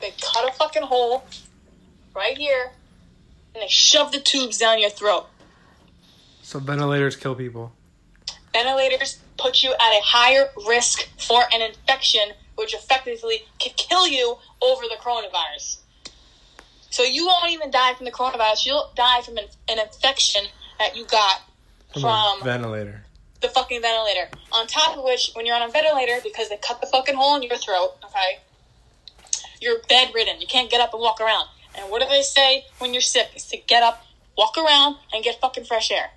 they cut a fucking hole right here, and they shove the tubes down your throat. So ventilators kill people. Ventilators put you at a higher risk for an infection, which effectively could kill you over the coronavirus. So you won't even die from the coronavirus. You'll die from an, an infection that you got From from ventilator. the fucking ventilator. On top of which, when you're on a ventilator, because they cut the fucking hole in your throat, okay, you're bedridden. You can't get up and walk around. And what do they say when you're sick? Is to get up, walk around, and get fucking fresh air.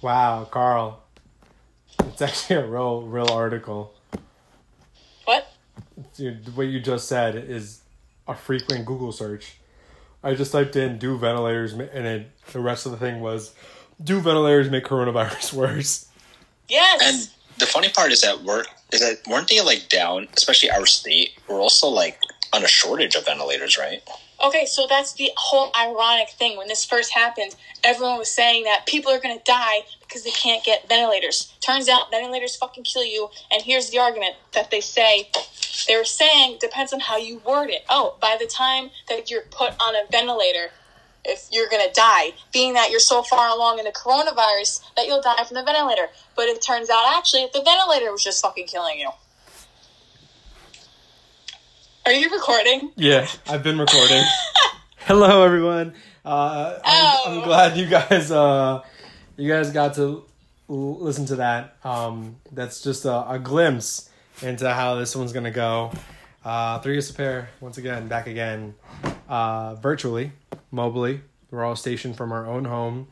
Wow, Carl. It's actually a real, real article. What? Dude, what you just said is a frequent Google search. I just typed in "do ventilators," and it, the rest of the thing was "do ventilators make coronavirus worse?" Yes. And the funny part is that we're is that weren't they like down, especially our state? We're also like on a shortage of ventilators, right? Okay, so that's the whole ironic thing. When this first happened, everyone was saying that people are going to die because they can't get ventilators. Turns out ventilators fucking kill you. And here's the argument that they say they were saying depends on how you word it. Oh, by the time that you're put on a ventilator, if you're going to die, being that you're so far along in the coronavirus that you'll die from the ventilator. But it turns out actually the ventilator was just fucking killing you. Are you recording? Yeah, I've been recording. Hello, everyone. Uh, I'm, Oh. I'm glad you guys uh, you guys got to l- listen to that. Um, that's just a, a glimpse into how this one's gonna go. Uh, three is a pair once again, back again, uh, virtually, mobily. We're all stationed from our own home.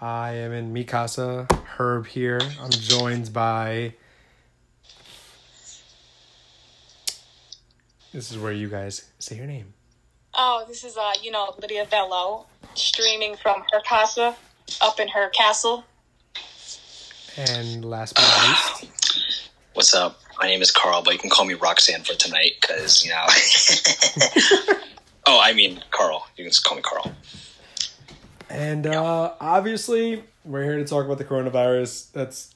I am in Mikasa. Herb here. I'm joined by. This is where you guys say your name. Oh, this is uh, you know, Lydia Bello streaming from her casa up in her castle. And last but not least, What's up? My name is Carl, but you can call me Roxanne for tonight because you know. oh, I mean Carl. You can just call me Carl. and uh, obviously we're here to talk about the coronavirus. That's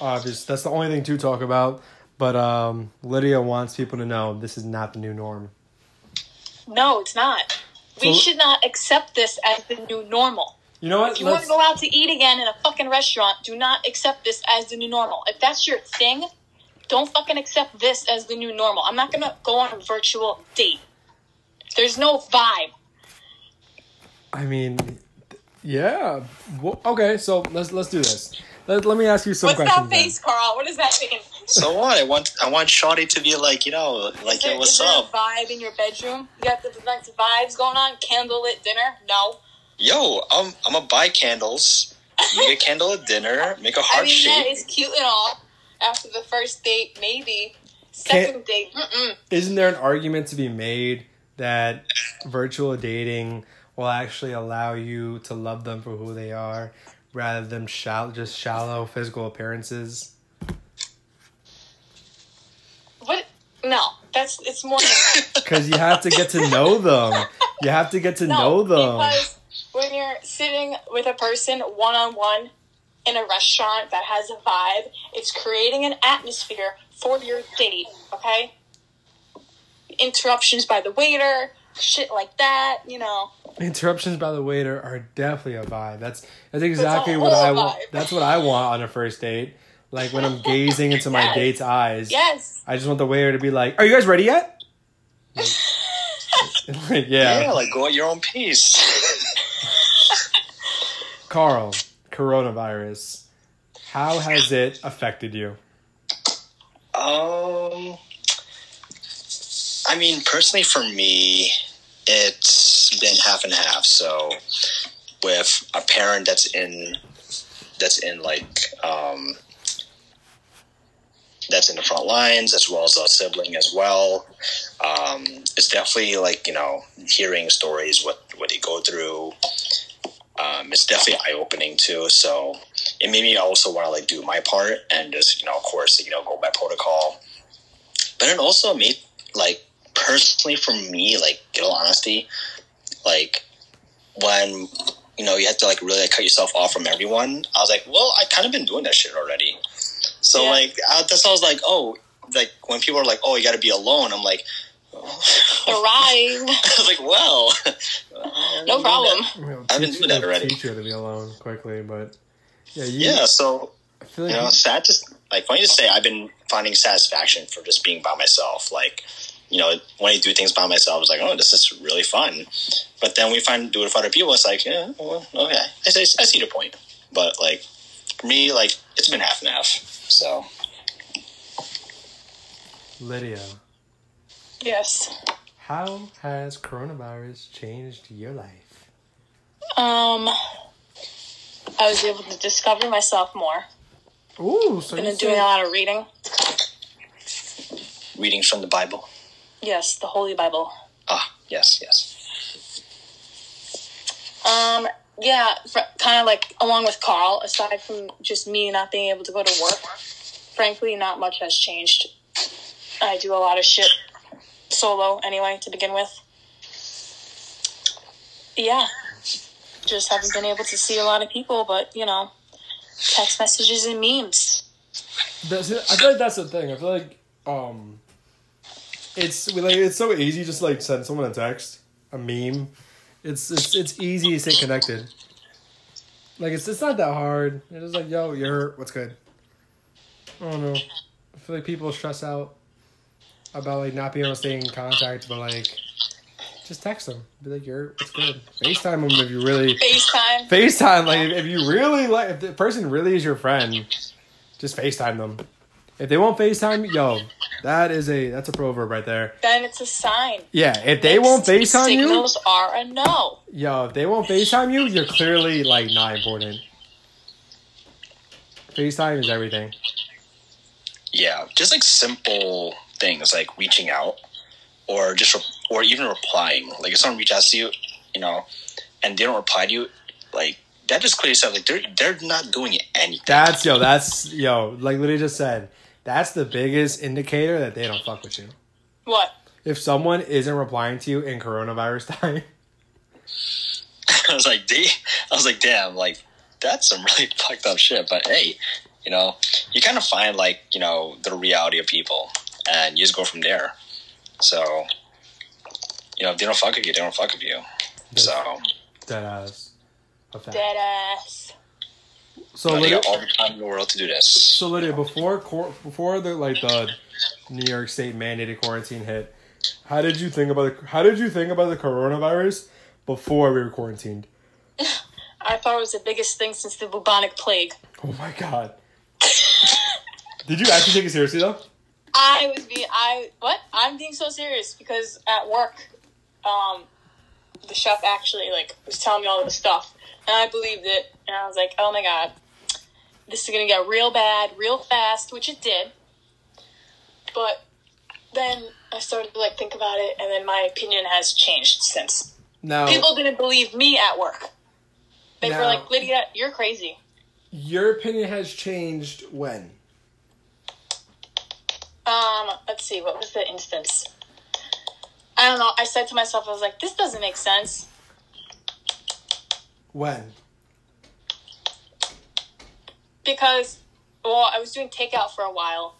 obvious. That's the only thing to talk about. But um, Lydia wants people to know this is not the new norm. No, it's not. We should not accept this as the new normal. You know what? If you want to go out to eat again in a fucking restaurant, do not accept this as the new normal. If that's your thing, don't fucking accept this as the new normal. I'm not gonna go on a virtual date. There's no vibe. I mean, yeah. Well, okay, so let's let's do this. Let, let me ask you some What's questions. that face, Carl? What does that mean? So what? I want I want Shawty to be like you know like Is there- yo, what's up? a vibe in your bedroom? You got the nice vibes going on? Candlelit dinner? No. Yo, I'm I'm gonna buy candles. Make a candle at dinner. Make a heart mean, shape. that is cute and all. After the first date, maybe. 2nd date, mm-mm. Isn't there an argument to be made that virtual dating will actually allow you to love them for who they are rather than shallow, just shallow physical appearances? What? No, that's it's more than that. Because you have to get to know them. You have to get to know them. Because when you're sitting with a person one on one in a restaurant that has a vibe, it's creating an atmosphere for your date, okay? Interruptions by the waiter, shit like that, you know. Interruptions by the waiter are definitely a vibe. That's that's exactly what I want. That's what I want on a first date. Like when I'm gazing into my Yes. date's eyes. Yes. I just want the waiter to be like, "Are you guys ready yet?" Like, yeah. yeah, like go at your own pace. Carl, coronavirus. How has it affected you? Um, I mean, personally, for me, it's been half and half. So, with a parent that's in, that's in like, um, that's in the front lines, as well as a sibling as well. Um, it's definitely like you know hearing stories what what they go through. Um, it's definitely eye opening too. So it made me also want to like do my part and just you know of course you know go by protocol but it also made like personally for me like in all honesty like when you know you have to like really like, cut yourself off from everyone i was like well i kind of been doing that shit already so Yeah. like I, that's why i was like oh like when people are like oh you got to be alone i'm like oh, Thrive. I was like, well, No problem. You know, I've been doing that already. Teach you to be alone quickly, but yeah, you, Yeah, so I feel you like know, sad. Just like funny to say, I've been finding satisfaction for just being by myself. Like, you know, when I do things by myself, it's like, oh, this is really fun. But then we find do it for other people. It's like, yeah, well, okay, I, see- I see the point. But like for me, like it's been half and half. So Lydia, Yes. how has coronavirus changed your life? Um, I was able to discover myself more. Ooh, so Been you doing a lot of reading. readings from the Bible. Yes, the Holy Bible. Ah, yes, yes. Um, yeah, kind of like along with Carl. Aside from just me not being able to go to work, frankly, not much has changed. I do a lot of shit solo anyway to begin with. Yeah, just haven't been able to see a lot of people, but you know, text messages and memes. that's. I feel like that's the thing. I feel like um, it's like it's so easy just like send someone a text, a meme. It's it's it's easy to stay connected. Like it's it's not that hard. It's just like yo, you're hurt. What's good? I don't know. I feel like people stress out about like not being able to stay in contact, but like just text them. Be like, you're what's good. Facetime them if you really FaceTime. FaceTime, like if you really like, if the person really is your friend, just FaceTime them. If they won't FaceTime, yo, that is a that's a proverb right there. Then it's a sign. Yeah, if they won't FaceTime you, Signals are a no. yo, if they won't FaceTime you, you're clearly like not important. FaceTime is everything. Yeah, just like simple things like reaching out or just re- or even replying. Like if someone reaches out to you, you know, and they don't reply to you, like that just clearly says like they're they're not doing anything. That's yo, that's yo, like Lydia just said, that's the biggest indicator that they don't fuck with you. What? If someone isn't replying to you in coronavirus time, I was like, "Damn!" I was like, "Damn!" Like that's some really fucked up shit. But hey, you know, you kind of find like you know the reality of people, and you just go from there. So, you know, if they don't fuck with you, they don't fuck with you. So, dead ass. Dead ass. So Lydia, got all the time in the world to do this. So Lydia, before cor- before the like the New York State mandated quarantine hit, how did you think about the how did you think about the coronavirus before we were quarantined? I thought it was the biggest thing since the bubonic plague. Oh my god! did you actually take it seriously though? I was being I what? I'm being so serious because at work, um, the chef actually like was telling me all this stuff, and I believed it, and I was like, oh my god, this is gonna get real bad, real fast, which it did. But then I started to like think about it, and then my opinion has changed since. Now People didn't believe me at work. They Now- were like, Lydia, you're crazy. your opinion has changed when? Um, let's see, what was the instance? I don't know. I said to myself, I was like, this doesn't make sense. When? Because, well, I was doing takeout for a while,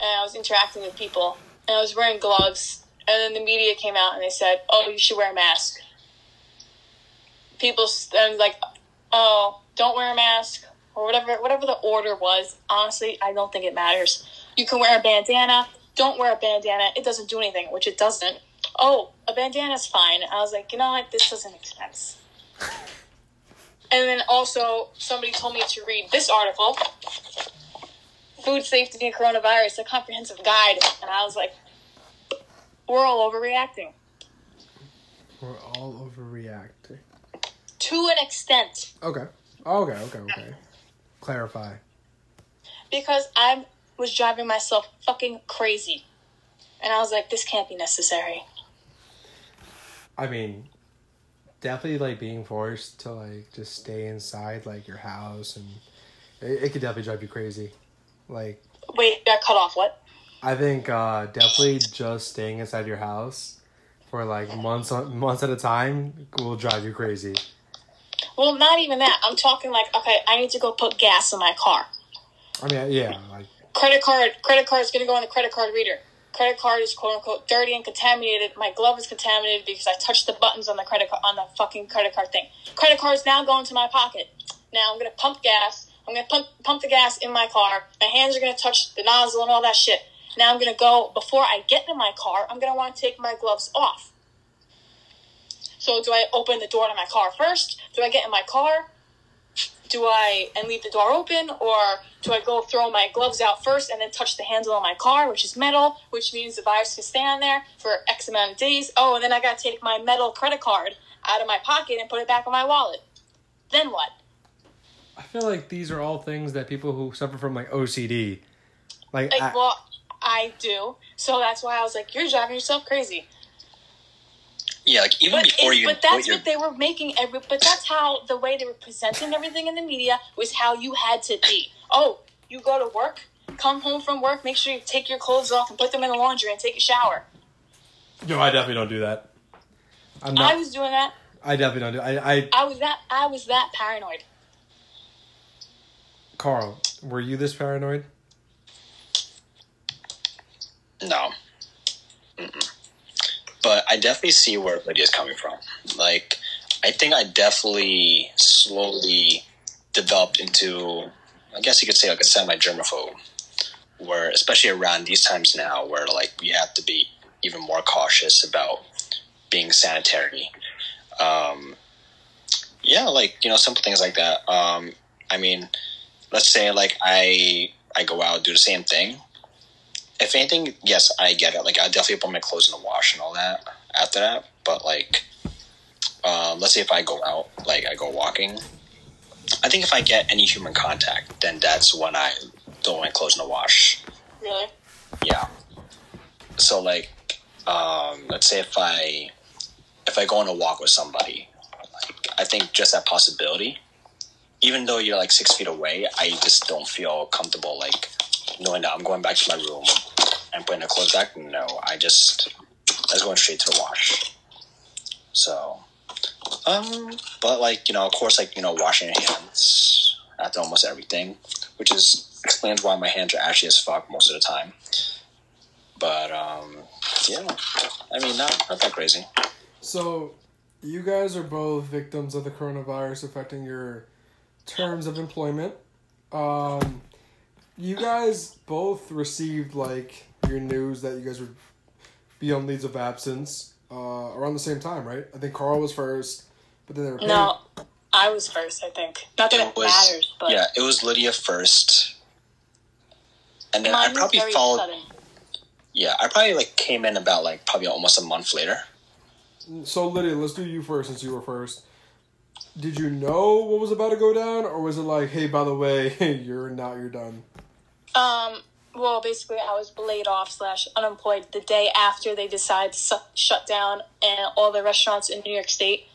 and I was interacting with people, and I was wearing gloves, and then the media came out and they said, oh, you should wear a mask. People, and like, oh, don't wear a mask, or whatever, whatever the order was. Honestly, I don't think it matters. You can wear a bandana. Don't wear a bandana. It doesn't do anything, which it doesn't. Oh, a bandana's fine. I was like, you know what? This doesn't make sense. And then also, somebody told me to read this article Food Safety and Coronavirus, a comprehensive guide. And I was like, we're all overreacting. We're all overreacting. To an extent. Okay. Okay. Okay. Okay. Clarify. Because I was driving myself fucking crazy. And I was like, this can't be necessary. I mean, definitely like being forced to like just stay inside like your house and it, it could definitely drive you crazy. Like Wait, got cut off. What? I think uh definitely just staying inside your house for like months on months at a time will drive you crazy. Well, not even that. I'm talking like, okay, I need to go put gas in my car. I mean, yeah, like Credit card, credit card's gonna go on the credit card reader. Credit card is quote unquote dirty and contaminated. My glove is contaminated because I touched the buttons on the credit card on the fucking credit card thing. Credit card's now going to my pocket. Now I'm gonna pump gas. I'm gonna pump pump the gas in my car. My hands are gonna touch the nozzle and all that shit. Now I'm gonna go before I get in my car. I'm gonna want to take my gloves off. So do I open the door to my car first? Do I get in my car? Do I and leave the door open, or do I go throw my gloves out first and then touch the handle on my car, which is metal, which means the virus can stay on there for X amount of days? Oh, and then I gotta take my metal credit card out of my pocket and put it back in my wallet. Then what? I feel like these are all things that people who suffer from like OCD, like, Like, I- well, I do. So that's why I was like, you're driving yourself crazy. Yeah, like even But, before it- you but that's your what they were making every. But that's how the way they were presenting everything in the media was how you had to be. Oh, you go to work, come home from work, make sure you take your clothes off and put them in the laundry and take a shower. no, I definitely don't do that. I'm not, I was doing that. I definitely don't do. I, I, I was that. I was that paranoid. Carl, were you this paranoid? No. Mm-mm. But I definitely see where Lydia's coming from. Like, I think I definitely slowly developed into, I guess you could say, like a semi germaphobe. Where, especially around these times now, where like we have to be even more cautious about being sanitary. Um, yeah, like you know, simple things like that. Um, I mean, let's say like I I go out do the same thing if anything, yes, I get it. Like, I definitely put my clothes in the wash and all that after that. But like, uh, let's say if I go out, like I go walking, I think if I get any human contact, then that's when I throw my clothes in the wash. Really? Yeah. So like, um, let's say if I if I go on a walk with somebody, like, I think just that possibility, even though you're like six feet away, I just don't feel comfortable like knowing that I'm going back to my room and putting the clothes back. No, I just that's going straight to the wash. So, um, but like you know, of course, like you know, washing your hands after almost everything, which is explains why my hands are ashy as fuck most of the time. But um, yeah, I mean, not not that crazy. So, you guys are both victims of the coronavirus affecting your terms of employment. Um, you guys both received like your news that you guys would be on leaves of absence uh, around the same time, right? I think Carl was first, but then there were paying- No, I was first. I think. Not that it, It was matters, but yeah, it was Lydia first, and then I mine was probably followed. sudden. Yeah, I probably like came in about like probably almost a month later. So Lydia, let's do you first since you were first. Did you know what was about to go down, or was it like, hey, by the way, you're now you're done? Um. Well, basically, I was laid off slash unemployed the day after they decided to su- shut down and all the restaurants in New York State.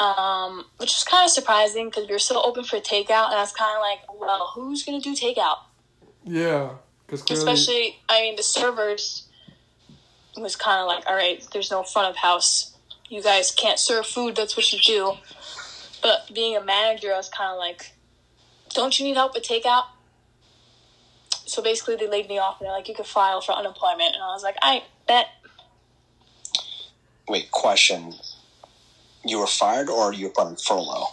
Um, which was kind of surprising because we were still open for takeout, and I was kind of like, well, who's gonna do takeout? Yeah, because clearly, Especially, I mean, the servers was kind of like, all right, there's no front of house. You guys can't serve food. That's what you do. But being a manager, I was kind of like, don't you need help with takeout? So basically, they laid me off, and they're like, you could file for unemployment, and I was like, I bet. Wait, question: You were fired or you were on furlough?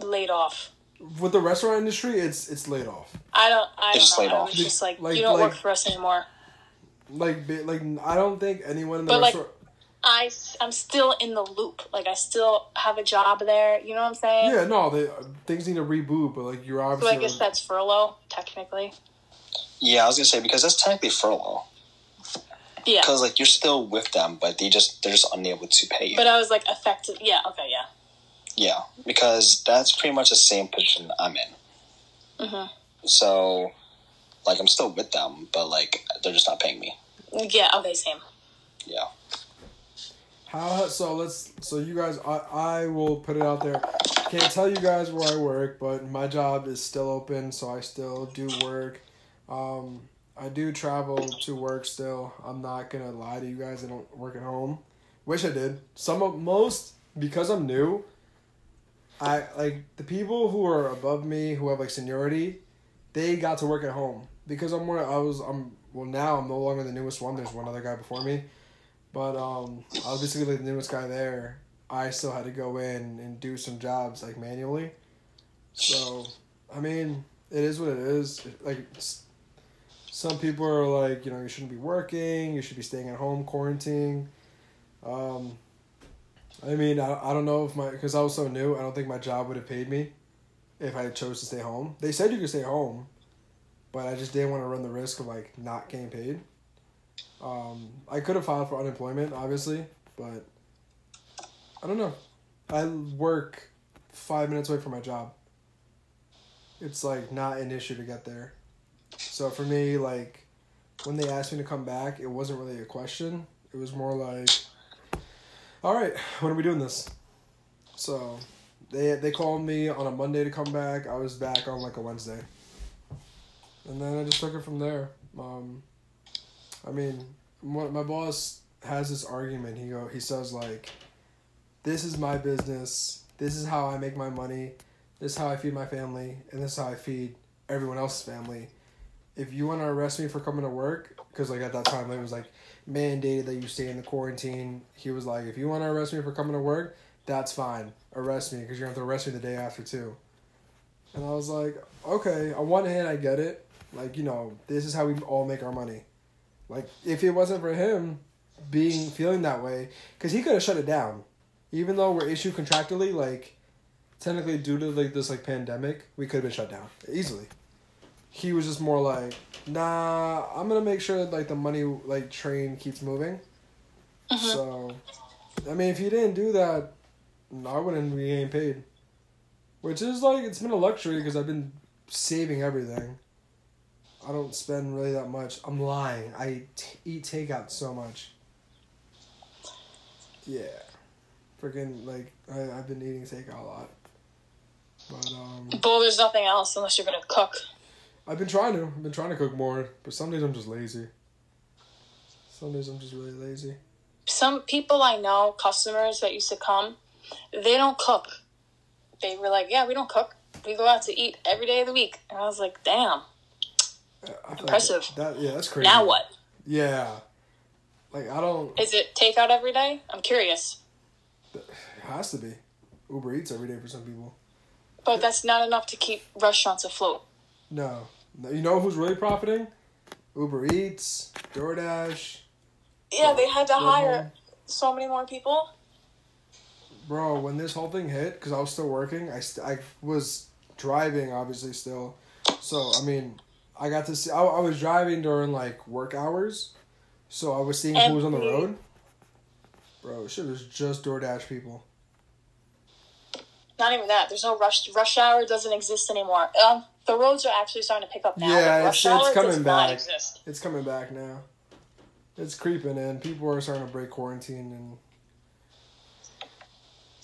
Laid off. with the restaurant industry, it's it's laid off. I don't. I They just don't laid know. I off. was just like, Like- you don't like- work for us anymore. Like, like I don't think anyone in the But, like, restaurant. I, I'm still in the loop. Like, I still have a job there. You know what I'm saying? yeah, no, they things need to reboot, but like you're obviously. So. I guess that's furlough, technically. Yeah, I was gonna say because that's technically furlough. Yeah. Because like you're still with them, but they just they're just unable to pay you. But I was like affected. Yeah. Okay. Yeah. yeah, because that's pretty much the same position I'm in. Mhm. So, like, I'm still with them, but like they're just not paying me. Yeah. Okay. Same. Yeah. How so? Let's so you guys. I I will put it out there. Can't tell you guys where I work, but my job is still open, so I still do work. Um, I do travel to work still. I'm not gonna lie to you guys. I don't work at home. Wish I did. Some of most because I'm new. I like the people who are above me who have like seniority. They got to work at home because I'm one. I was I'm well now I'm no longer the newest one. There's one other guy before me, but um, I was basically the newest guy there. I still had to go in and do some jobs like manually. So, I mean, it is what it is. Like, some people are like, you know, you shouldn't be working. You should be staying at home, quarantining. Um, I mean, I, I don't know if my because I was so new. I don't think my job would have paid me if I had chose to stay home. They said you could stay home, but I just didn't want to run the risk of like not getting paid. Um, I could have filed for unemployment, obviously, but I don't know. I work five minutes away from my job. It's like not an issue to get there. So for me, like when they asked me to come back, it wasn't really a question. It was more like, "All right, when are we doing this?" So they they called me on a Monday to come back. I was back on like a Wednesday, and then I just took it from there. Um, I mean, my, my boss has this argument. He go he says like, "This is my business. This is how I make my money. This is how I feed my family, and this is how I feed everyone else's family." If you want to arrest me for coming to work, because like at that time it was like mandated that you stay in the quarantine. He was like, if you want to arrest me for coming to work, that's fine. Arrest me because you're to have to arrest me the day after too. And I was like, okay, on one hand, I get it. Like, you know, this is how we all make our money. Like, if it wasn't for him being, feeling that way, because he could have shut it down. Even though we're issued contractually, like, technically due to, like, this, like, pandemic, we could have been shut down easily. He was just more like, nah, I'm to make sure that, like, the money, like, train keeps moving. Mm-hmm. So, I mean, if he didn't do that, I wouldn't be getting paid. Which is like it's been a luxury because I've been saving everything. I don't spend really that much. I'm lying. I t- eat takeout so much. Yeah, freaking like I I've been eating takeout a lot. But um, Well, there's nothing else unless you're gonna cook. I've been trying to. I've been trying to cook more, but some days I'm just lazy. Some days I'm just really lazy. Some people I know, customers that used to come, they don't cook. They were like, "Yeah, we don't cook. We go out to eat every day of the week." And I was like, "Damn, I- I like Impressive. That, yeah, that's crazy. now what? Yeah, like I don't. Is it takeout every day? I'm curious." It has to be. Uber Eats every day for some people. But that's not enough to keep restaurants afloat. No. You know who's really profiting? Uber Eats, DoorDash. Yeah, they had to hire so many more people. Bro, when this whole thing hit, because I was still working, I, st- I was driving, obviously, still. So, I mean, I got to see, I, I was driving during, like, work hours. So I was seeing who was on the road. Bro, shit was just DoorDash people. Not even that. There's no rush. Rush hour doesn't exist anymore. Um, the roads are actually starting to pick up now. Yeah, rush it's- it's coming back. It's coming back now. It's creeping in. People are starting to break quarantine and.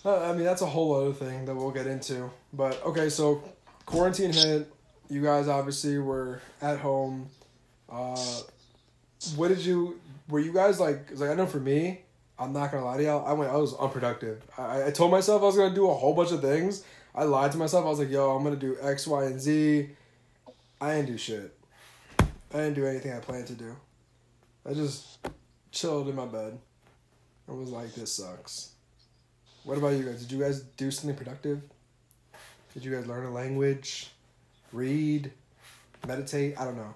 Uh, I mean, that's a whole other thing that we'll get into. But okay, so quarantine hit. You guys obviously were at home. Uh, what did you? Were you guys like? like I know for me, I'm not gonna lie to y'all. I went. I was unproductive. I, I told myself I was gonna do a whole bunch of things. I lied to myself. I was like, "Yo, I'm gonna do X, Y, and Z." I didn't do shit. I didn't do anything I planned to do. I just chilled in my bed I was like, this sucks. What about you guys? Did you guys do something productive? Did you guys learn a language? Read? Meditate? I don't know.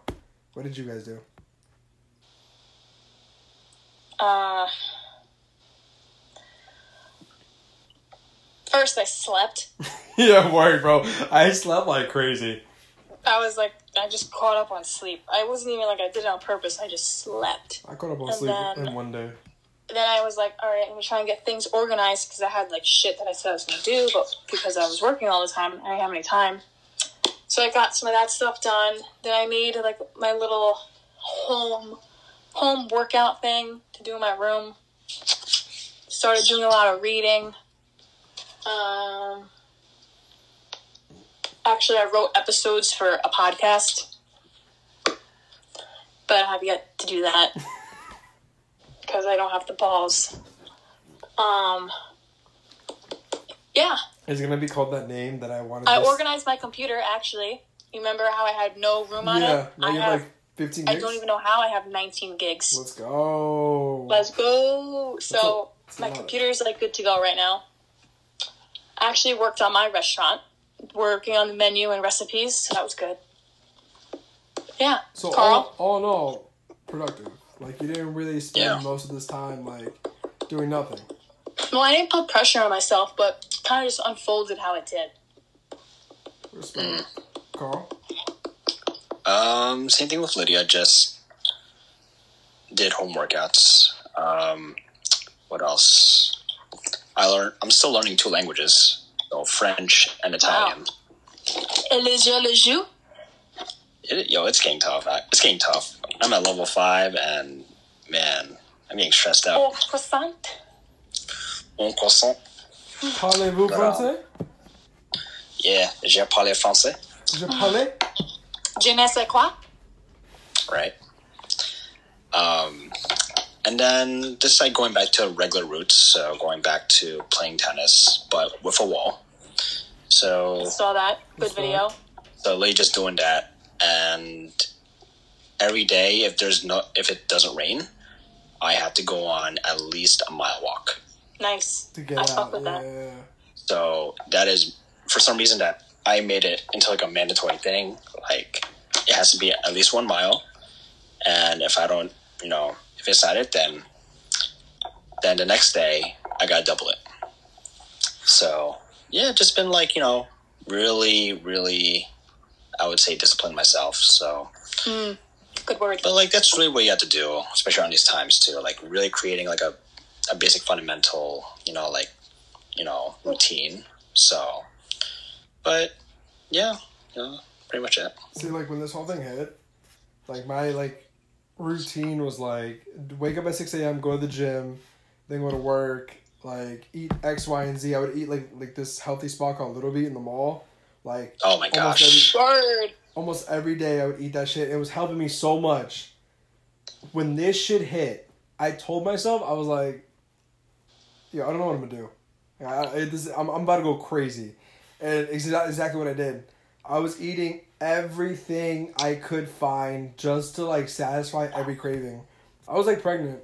What did you guys do? Uh, first, I slept. yeah, word, bro. I slept like crazy. I was like, I just caught up on sleep. I wasn't even like I did it on purpose. I just slept. I caught up on And sleep then- in one day. Then I was like, all right, I'm gonna try and get things organized because I had like shit that I said I was gonna do, but because I was working all the time, I didn't have any time. So I got some of that stuff done. Then I made like my little home home workout thing to do in my room. Started doing a lot of reading. Um, actually, I wrote episodes for a podcast, but I have yet to do that because I don't have the balls. Um, yeah, Is it gonna be called that name that I wanted? To I this- organized my computer. Actually, you remember how I had no room on Yeah, it? I you have like 15 I don't even know how I have 19 gigs. Let's go. Let's go. So That's my computer is like good to go right now. I actually worked on my restaurant, working on the menu and recipes, so that was good. Yeah. So Carl? all, all in all, productive. Like you didn't really spend Yeah. most of this time like doing nothing. Well, I didn't put pressure on myself, but kind of just unfolded how it did. Respect. Carl. Um, same thing with Lydia. Just did home workouts. Um, what else? I learned. I'm still learning two languages, so French and Italian. Et le jeu, le jeu? It, yo, it's getting tough. I- It's getting tough. I'm at level five, and man, I'm getting stressed out. Au croissant? Un croissant. Parlez-vous Voilà. français? Yeah, je parle français. Je parle? Je ne sais quoi? right? Um, and then just like going back to regular roots, so going back to playing tennis, but with a wall. So, Saw that. Good Saw video. so literally just doing that, and every day, if there's no, if it doesn't rain, I have to go on at least a mile walk. Nice. To get I out. fuck with yeah. that. So that is for some reason that I made it into like a mandatory thing. Like it has to be at least one mile, and if I don't, you know, if it's not it, then then the next day I gotta double it. So yeah, just been like you know really, really, I would say discipline myself. So, hmm. Good word. but like that's really what you have to do, especially around these times too. Like really creating like a a basic fundamental, you know, like you know routine. So, but yeah, yeah, pretty much it. See, like when this whole thing hit, like my like routine was like wake up at six a.m., go to the gym, then go to work, like eat X, Y, and Z. I would eat like like this healthy spot called Little Beet in the mall. Like Oh my Almost gosh. Almost every day I would eat that shit. It was helping me so much. When this shit hit, I told myself I was like, "Yo, I don't know what I'm gonna do. I, this, I'm, I'm about to go crazy," and it's exactly what I did. I was eating everything I could find just to like satisfy every craving. I was like pregnant.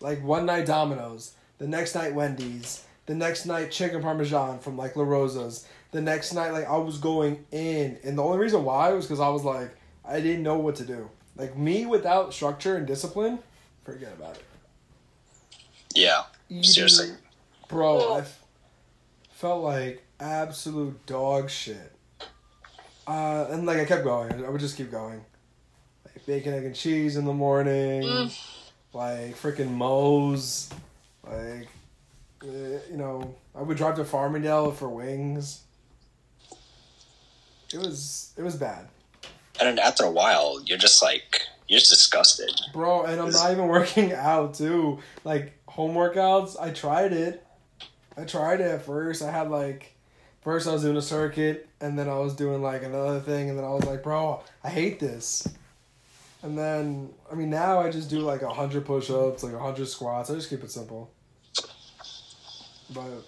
Like one night Domino's, the next night Wendy's, the next night chicken parmesan from like La Rosa's. The next night, like I was going in, and the only reason why was because I was like I didn't know what to do. Like me without structure and discipline, forget about it. Yeah, Eating- seriously. Bro. I f- felt like absolute dog shit. Uh, and like I kept going. I would just keep going. Like bacon, egg, and cheese in the morning. Mm. Like freaking Moe's. Like, uh, you know, I would drive to Farmingdale for wings. It was it was bad, And then after a while, you're just like you're just disgusted. bro. And I'm not even working out too. Like home workouts, I tried it. I tried it at first. I had like first I was doing a circuit and then I was doing like another thing and then I was like, bro, I hate this. And then I mean now I just do like a hundred push ups, like a hundred squats. I just keep it simple. But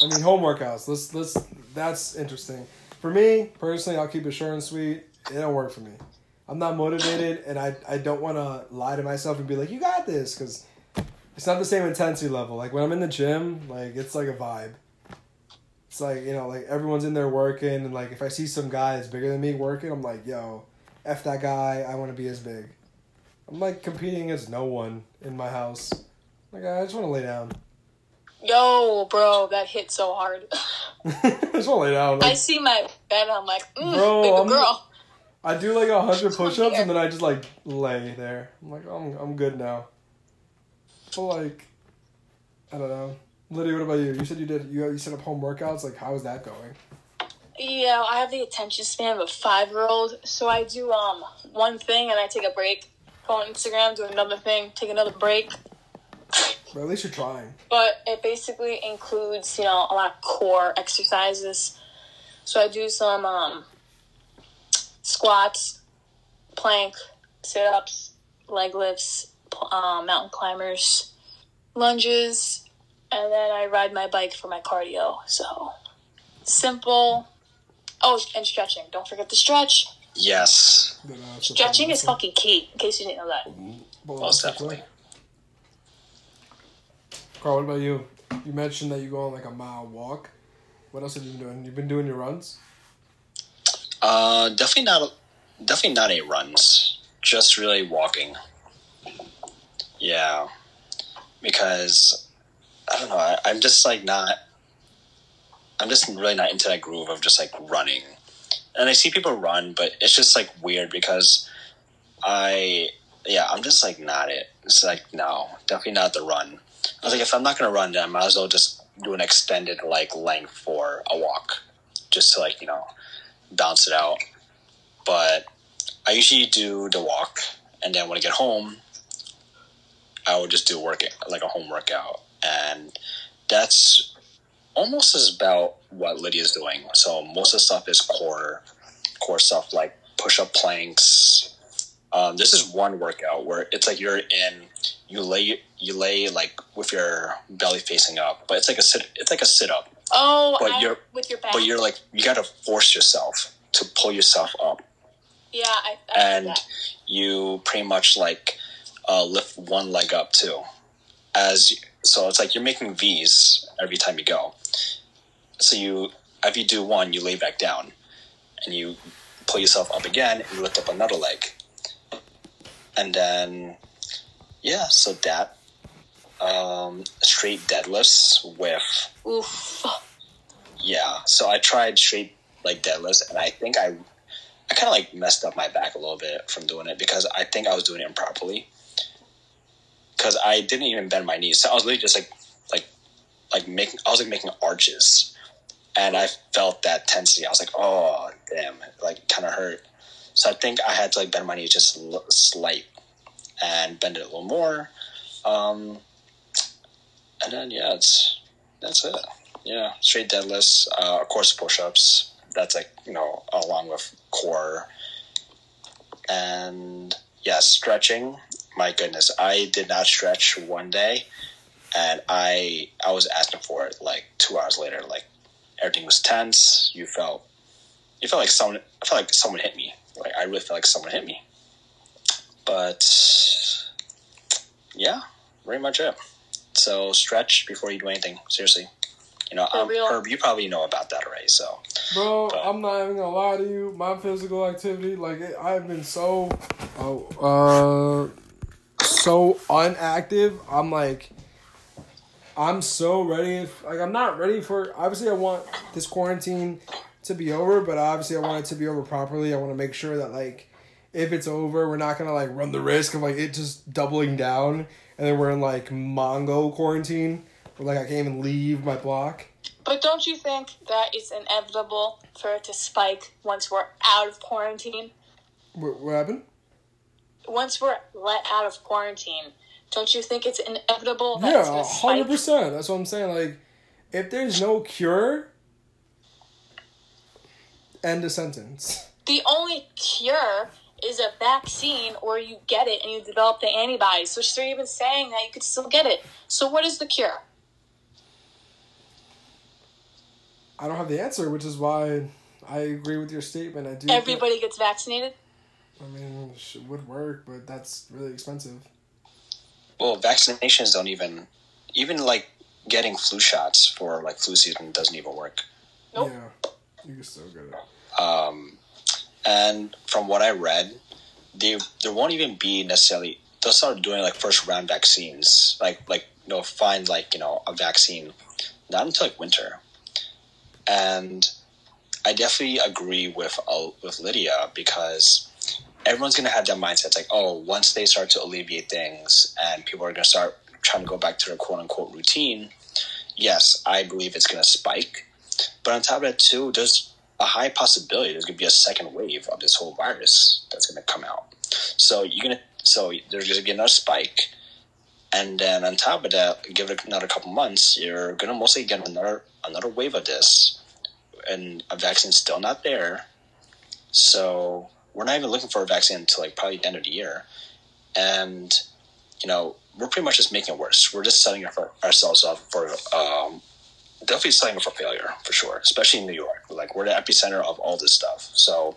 I mean home workouts. Let's let's that's interesting. For me, personally, I'll keep it short and sweet. It don't work for me. I'm not motivated and I I don't wanna lie to myself and be like, You got this because it's not the same intensity level. Like when I'm in the gym, like it's like a vibe. It's like, you know, like everyone's in there working and like if I see some guy that's bigger than me working, I'm like, yo, F that guy, I wanna be as big. I'm like competing against no one in my house. Like I just wanna lay down. Yo, bro, that hit so hard. I just wanna lay down. I see my bed, I'm like, mm, Bro, I'm- girl. I do like a hundred push ups and then I just like lay there. I'm like, I'm I'm good now. Like I don't know. Lydia, what about you? You said you did you you set up home workouts, like how is that going? Yeah, I have the attention span of a five year old, so I do um one thing and I take a break. Go on Instagram, do another thing, take another break. But at least you're trying. But it basically includes, you know, a lot of core exercises. So I do some um squats, plank, sit ups, leg lifts, pl- um, mountain climbers, lunges, and then I ride my bike for my cardio. So simple. Oh, and stretching. Don't forget to stretch. Yes, uh, Stretching is fucking key, in case you didn't know that. Well, Most definitely. Carl, what about you? You mentioned that you go on like a mile walk. What else have you been doing? You've been doing your runs. Uh, definitely not. Definitely not any runs. Just really walking. Yeah, because I don't know. I, I'm just like not. I'm just really not into that groove of just like running, and I see people run, but it's just like weird because I yeah I'm just like not it. It's like no, definitely not the run. I was like, if I'm not gonna run, then I might as well just do an extended like length for a walk, just to like you know bounce it out. But I usually do the walk, and then when I get home, I would just do a workout, like a home workout, and that's almost as about what Lydia's doing. So most of the stuff is core, core stuff like push up planks. Um, this is one workout where it's like you're in, you lay you lay like with your belly facing up, but it's like a sit, it's like a sit up, Oh, But I- you're- with your back. but you're like you got to force yourself to pull yourself up. yeah, I, I and you pretty much like uh, lift one leg up too. As so, it's like you're making V's every time you go. So you, if you do one, you lay back down, and you pull yourself up again, and you lift up another leg, and then yeah, so that um, straight deadlifts with Oof. yeah. So I tried straight like deadlifts, and I think I, I kind of like messed up my back a little bit from doing it because I think I was doing it improperly. Because I didn't even bend my knees, so I was literally just like, like, like making. I was like making arches, and I felt that tensity. I was like, oh damn, like kind of hurt. So I think I had to like bend my knees just slight, and bend it a little more. Um, and then yeah, it's that's it. Yeah, straight deadlifts, uh, of course, push ups. That's like, you know, along with core. And yeah, stretching. My goodness, I did not stretch one day, and I I was asking for it like two hours later. Like everything was tense. You felt you felt like someone. I felt like someone hit me. Like I really felt like someone hit me. But yeah, pretty much it. So stretch before you do anything. Seriously. You know, um. Herb, you probably know about that already. So Bro, But- I'm not even gonna lie to you. My physical activity, like it, I've been so, uh, so unactive. I'm like, I'm so ready. Like I'm not ready for. Obviously, I want this quarantine to be over, but obviously, I want it to be over properly. I want to make sure that like, if it's over, we're not gonna like run the risk of like it just doubling down, and then we're in like Mongo quarantine, where like I can't even leave my block. But don't you think that it's inevitable for it to spike once we're out of quarantine? What, what happened? Once we're let out of quarantine, don't you think it's inevitable Yeah, hundred percent. That's what I'm saying. Like, if there's no cure, end the sentence. The only cure is a vaccine, or you get it and you develop the antibodies, which they're even saying that you could still get it. So what is the cure? I don't have the answer, which is why I agree with your statement. I do. think- Everybody gets vaccinated. I mean, it would work, but that's really expensive. Well, vaccinations don't even, even like getting flu shots for like flu season doesn't even work. Nope. Yeah, you can still get it. Um, and from what I read, they there won't even be necessarily. They'll start doing like first round vaccines, like like you know find like you know a vaccine, not until like winter. And I definitely agree with uh, with Lydia because everyone's gonna have that mindset. It's like, oh, once they start to alleviate things and people are gonna start trying to go back to their quote unquote routine, yes, I believe it's gonna spike. But on top of that too, there's a high possibility there's gonna be a second wave of this whole virus that's gonna come out. So you're gonna so there's gonna be another spike. And then on top of that, give it another couple months, you're gonna mostly get another another wave of this, and a vaccine's still not there. So we're not even looking for a vaccine until like probably the end of the year, and you know we're pretty much just making it worse. We're just setting ourselves up for um, definitely setting up for failure. for sure, especially in New York. Like we're the epicenter of all this stuff. So,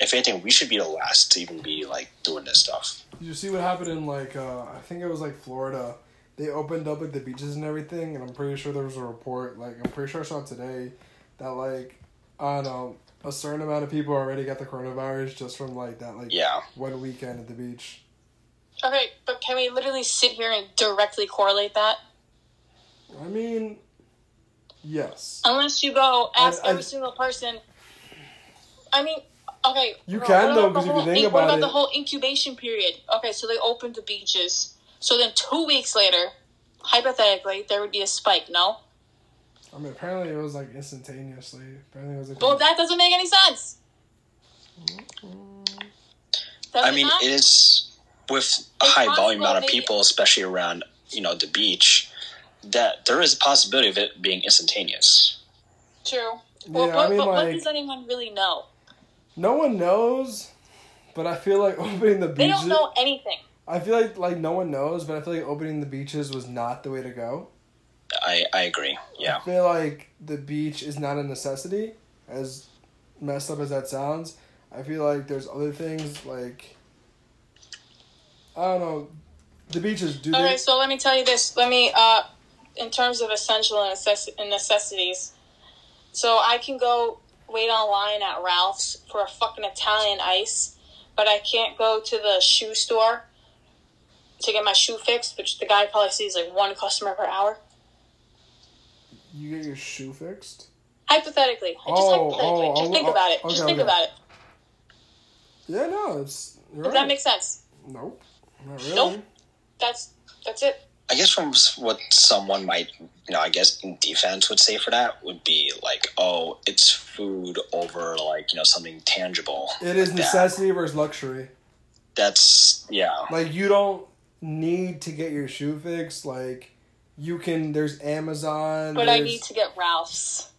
if anything, we should be the last to even be like doing this stuff. Did you see what happened in like uh, I think it was like Florida? They opened up like the beaches and everything, and I'm pretty sure there was a report. Like I'm pretty sure I saw today that like I don't know a certain amount of people already got the coronavirus just from like that like Yeah, one weekend at the beach. Okay, but can we literally sit here and directly correlate that? I mean, yes, Unless you go ask I- I- every single person. I mean, okay. You what can, about though, the 'cause if you whole think in- about What about it- the whole incubation period? Okay, so they opened the beaches. So then two weeks later, hypothetically, there would be a spike, no? I mean apparently it was like instantaneously. Apparently it was like Well, that doesn't make any sense. Mm-hmm. Does I mean not? it is with a high volume amount of people, especially around you know the beach. That there is a possibility of it being instantaneous. True. Yeah, Well, I but, mean, but what does anyone really know? no one knows, but I feel like opening the beaches. They don't know anything. I feel like like no one knows, but I feel like opening the beaches was not the way to go. I I agree. Yeah. I feel like the beach is not a necessity, as messed up as that sounds. I feel like there's other things like I don't know. The beaches do they? Okay, so let me tell you this. Let me, uh, in terms of essential and necess- and necessities. So I can go wait online at Ralph's for a fucking Italian ice, but I can't go to the shoe store to get my shoe fixed, which the guy probably sees like one customer per hour. You get your shoe fixed. Hypothetically, just Oh, oh hypothetically, oh, just oh, think oh, about it. okay, just think okay. about it. Yeah, no, it's. Does right. that make sense? Nope, not really. Nope. That's that's it. I guess from what someone might, you know, I guess in defense would say for that would be like, oh, it's food over like you know something tangible. It is like that. necessity versus luxury. That's yeah, Like you don't need to get your shoe fixed. Like you can. There's Amazon. But I need to get Ralph's.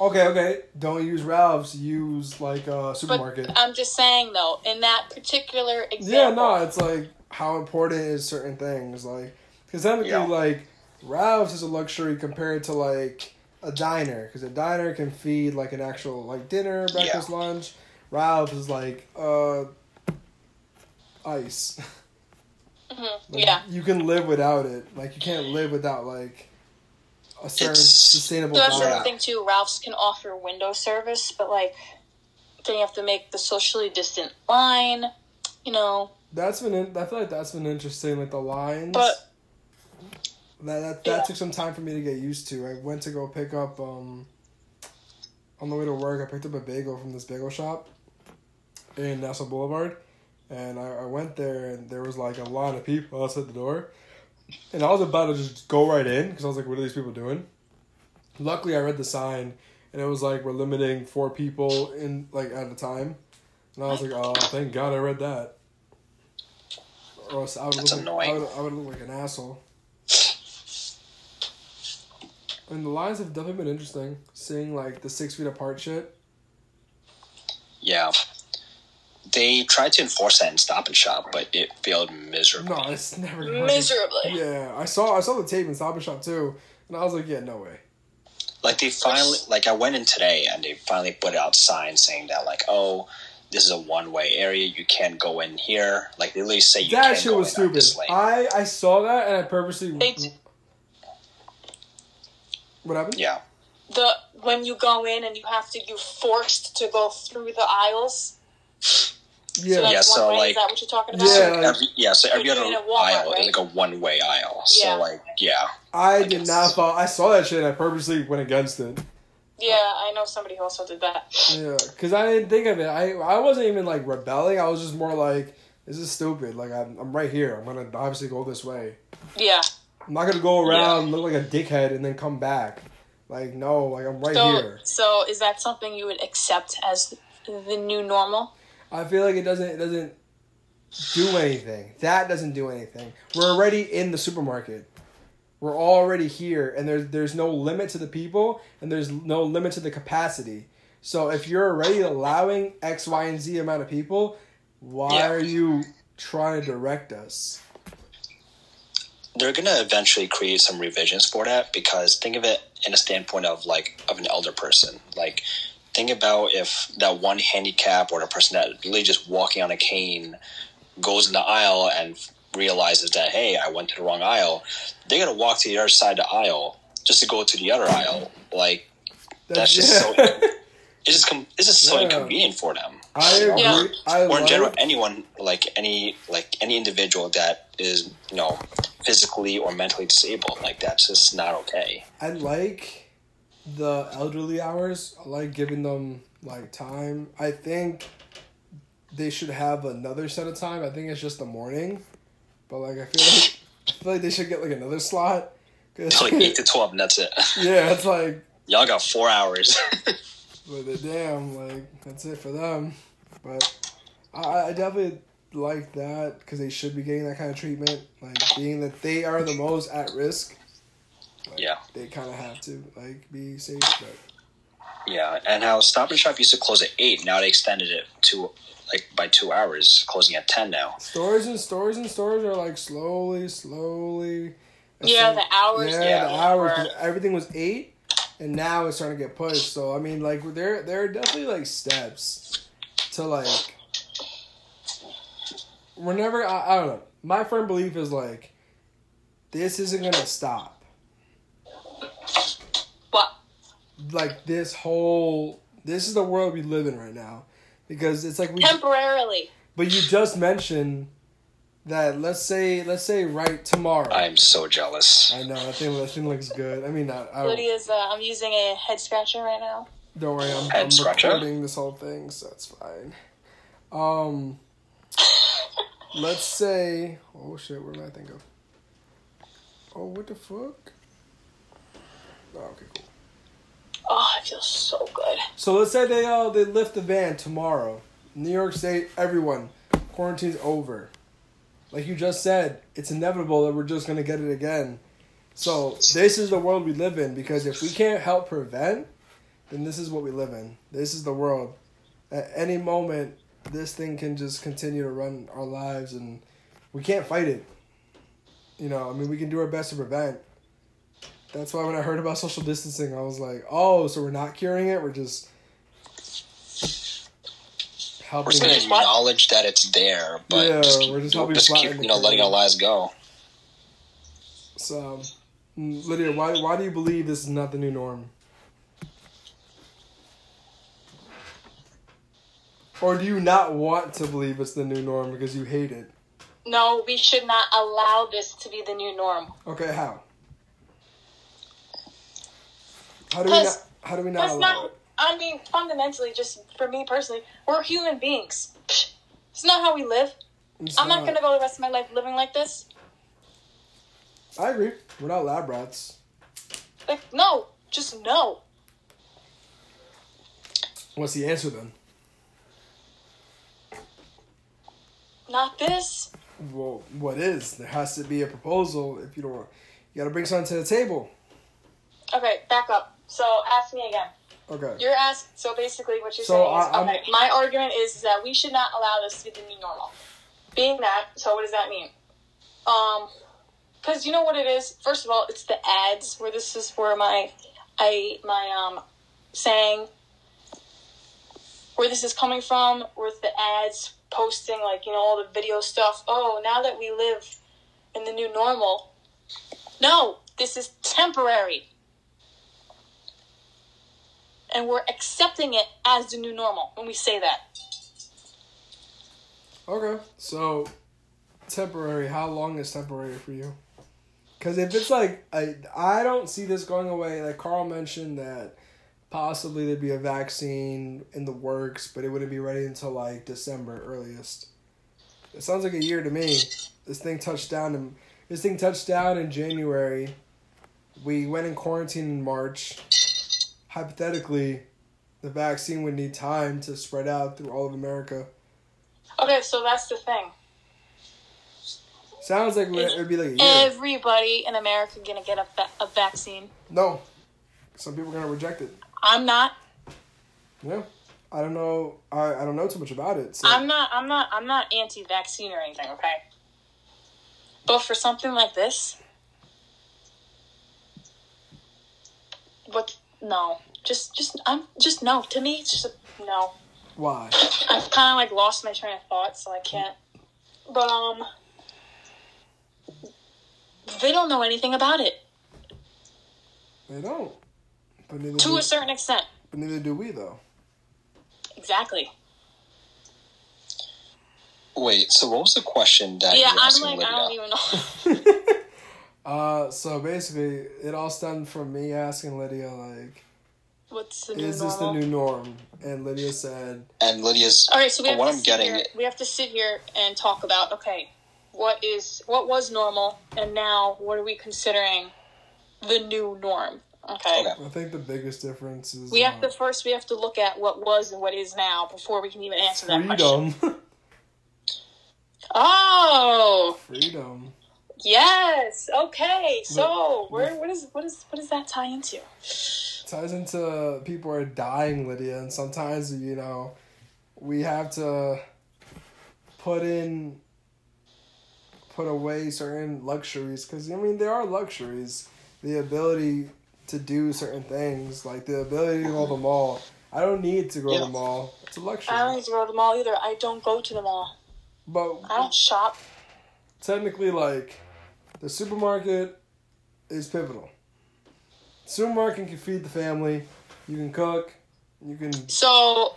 Okay, okay. Don't use Ralph's. Use like a But supermarket. I'm just saying though, in that particular example, Yeah, no, it's like how important is certain things like because technically Yeah. like Ralph's is a luxury compared to like a diner because a diner can feed like an actual like dinner, breakfast, lunch. Ralph's is like uh ice. Mhm, Like, yeah. you can live without it. Like you can't live without like a certain It's- sustainable So that's the diet. thing too. Ralph's can offer window service, but like then you have to make the socially distant line. You know, That's been in, I feel like that's been interesting. Like the lines. but That that, that Yeah. took some time for me to get used to. I went to go pick up um on the way to work. I picked up a bagel from this bagel shop in Nassau Boulevard, and I, I went there and there was like a line of people outside the door, and I was about to just go right in because I was like, "What are these people doing?" Luckily, I read the sign, and it was like we're limiting four people in like at a time, and I was like, "Oh, thank God I read that." Or else I would That's look like, I annoying. would, I would look like an asshole. And the lines have definitely been interesting. Seeing like the six feet apart shit. yeah. They tried to enforce that in Stop and Shop, but it failed miserably. No, it's never gonna miserably. Yeah, I saw I saw the tape in Stop and Shop too, and I was like, yeah, no way. Like they finally, like I went in today and they finally put out signs saying that like, oh, this is a one way area. You can't go in here. Like they literally say you that can't shit go was in stupid. this lane. I I saw that and I purposely. They t- what happened? yeah, the when you go in and you have to, you're forced to go through the aisles. Yeah, So Yeah, so, way. like- Is that what you're talking about? Yeah. so every, yeah. So every other Walmart, aisle right? is like a one way aisle. Yeah. So like, yeah, I Like did it's- not follow. I saw that shit and I purposely went against it. Yeah, I know somebody who also did that. Yeah, because I didn't think of it. I I wasn't even like rebelling. I was just more like, this is stupid. Like I'm I'm right here. I'm gonna obviously go this way. Yeah. I'm not gonna go around look like a dickhead and then come back. Like no, like I'm right So, here. so is that something you would accept as the new normal? I feel like it doesn't it doesn't do anything. That doesn't do anything. We're already in the supermarket. We're already here, and there's there's no limit to the people, and there's no limit to the capacity. So if you're already allowing X, Y, and Z amount of people, why Yeah. are you trying to direct us? they're gonna eventually create some revisions for that because think of it in a standpoint of like of an elder person. Like think about if that one handicap or the person that really just walking on a cane goes in the aisle and realizes that hey, I went to the wrong aisle. They're gonna walk to the other side of the aisle just to go to the other aisle. Like that's just so. It's just com- it's just so Yeah. inconvenient for them. I agree. Yeah. I Or in general, anyone like any like any individual that is you know physically or mentally disabled, like that's just not okay. I like the elderly hours. I like giving them like time. I think they should have another set of time. I think it's just the morning, but like I feel like I feel like they should get like another slot. 'Cause- like eight to twelve, and that's it. yeah, it's like, Y'all got four hours. but the damn, like that's it for them. But I, I definitely like that because they should be getting that kind of treatment. Like being that they are the most at risk. Like, Yeah. they kind of have to like be safe. But yeah, and how Stop and Shop used to close at eight, now they extended it to like by two hours, closing at ten now. Stores and stores and stores are like slowly, slowly. Yeah, the hours. Yeah, yeah, the hours. were- Everything was eight, and now it's starting to get pushed. So I mean, like there, there are definitely like steps to like. We're never. I, I don't know. My firm belief is like, this isn't gonna stop. What? Like this whole. This is the world we live in right now, because it's like we. Temporarily. But you just mentioned that let's say let's say right tomorrow. I'm so jealous. I know that thing that thing looks good. I mean, I, I don't, Lydia's. Uh, I'm using a head scratcher right now. don't worry, I'm, Head I'm scratcher? recording this whole thing, so that's fine. Um, let's say, oh shit, where did I think of? Oh, what the fuck? Oh, okay, cool. Oh, it feels so good. So let's say they uh they lift the ban tomorrow. New York State, everyone, quarantine's over. Like you just said, it's inevitable that we're just gonna get it again. So this is the world we live in because if we can't help prevent, then this is what we live in. This is the world. At any moment, this thing can just continue to run our lives, and we can't fight it. You know, I mean, we can do our best to prevent. That's why when I heard about social distancing, I was like, "Oh, so we're not curing it. We're just We're helping." just gonna acknowledge that it's there, but Yeah, just, we're just helping just keep you know letting our lives go. So, mm, Lydia, why why do you believe this is not the new norm? Or do you not want to believe it's the new norm because you hate it? No, we should not allow this to be the new norm. Okay, how? How do we not? How do we not allow not. it? I mean, fundamentally, just for me personally, we're human beings. It's not how we live. It's I'm not gonna go the rest of my life living like this. I agree. We're not lab rats. Like, no, just no. What's the answer then? Not this. Well, what is? There has to be a proposal. If you don't, you got to bring something to the table. Okay, back up. So ask me again. Okay. You're asked. So basically, what you're So, saying is, I- I'm- okay, my argument is that we should not allow this to be the new normal. Being that, so what does that mean? Um, because you know what it is. First of all, it's the ads where this is where my, I my um, saying where this is coming from. With the ads posting like you know all the video stuff. Oh, now that we live in the new normal. No, this is temporary and we're accepting it as the new normal when we say that. Okay. So, temporary. How long is temporary for you? Because if it's like I, I don't see this going away. Like Carl mentioned that possibly there'd be a vaccine in the works, but it wouldn't be ready until like December earliest. It sounds like a year to me. This thing touched down in this thing touched down in January. We went in quarantine in March hypothetically, the vaccine would need time to spread out through all of America. Okay, so that's the thing. Sounds like it would be like everybody in America gonna get a, a vaccine. No, some people are gonna reject it. I'm not. Yeah, I don't know. I, I don't know too much about it. So. I'm not. I'm not. I'm not anti-vaccine or anything. Okay, but for something like this, what no, just just I'm just no. To me, it's just a, no. Why? I've kind of like lost my train of thought, so I can't. But um, they don't know anything about it They don't. But neither, to do, a certain extent. but neither do we, though. Exactly. Wait, so what was the question that Yeah, you were I'm asking like Lydia? I don't even know. Uh, so basically, it all stemmed from me asking Lydia, like, What's the new is this the new norm? And Lydia said, And Lydia's All right, so we have what to I'm sit getting, here, we have to sit here and talk about okay, what is what was normal, and now what are we considering the new norm? Okay. Okay. I think the biggest difference is We have uh, to first we have to look at what was and what is now before we can even answer that question. freedom. Oh, freedom. Yes. Okay. So where what is what is what does that tie into? ties into people are dying, Lydia, and sometimes you know we have to put in put away certain luxuries because I mean there are luxuries, the ability to do certain things, like the ability to go to the mall. I don't need to go to Yeah. the mall. It's a luxury. I don't need to go to the mall either. I don't go to the mall. but I don't shop. technically like the supermarket is pivotal. Supermarket can feed the family. You can cook. You can So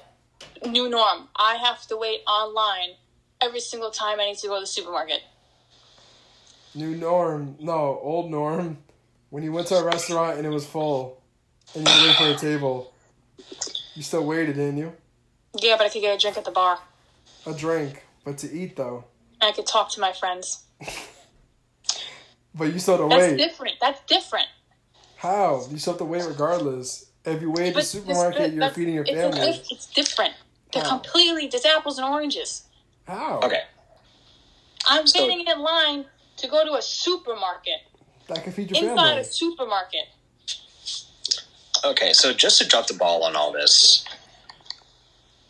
new norm. I have to wait online every single time I need to go to the supermarket. New norm, no, old norm. When you went to a restaurant and it was full, and you waited for a table, you still waited, didn't you? Yeah, but I could get a drink at the bar. A drink, but to eat though. And I could talk to my friends. But you still have to That's wait. different. That's different. How? You still have to wait regardless. If you wait at the supermarket, this- you're feeding your it's family. diff- it's different. They're How? completely. It's apples and oranges. How? okay. I'm So- waiting in line to go to a supermarket. That can feed your Inside family. a supermarket. Okay, so just to drop the ball on all this,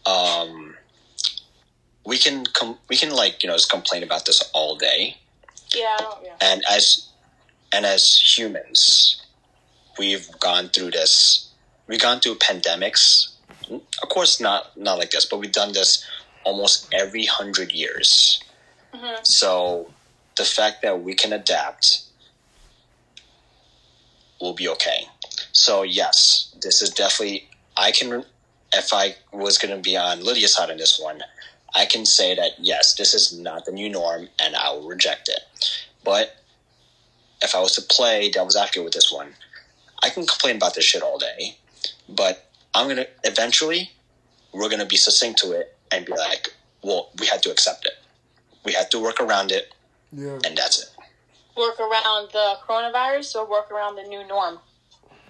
um, we can com- we can like you know just complain about this all day, Yeah, Yeah. and as and as humans, we've gone through this. We've gone through pandemics. Of course, not not like this, but we've done this almost every hundred years. Mhm. So the fact that we can adapt will be okay. So yes, this is definitely. I can, if I was going to be on Lydia's side on this one, I can say that yes, this is not the new norm, and I will reject it. But if I was to play devil's advocate with this one, I can complain about this shit all day, but I'm gonna eventually we're gonna be succinct to it and be like, well, we had to accept it. We had to work around it, Yeah. and that's it. Work around the coronavirus or work around the new norm.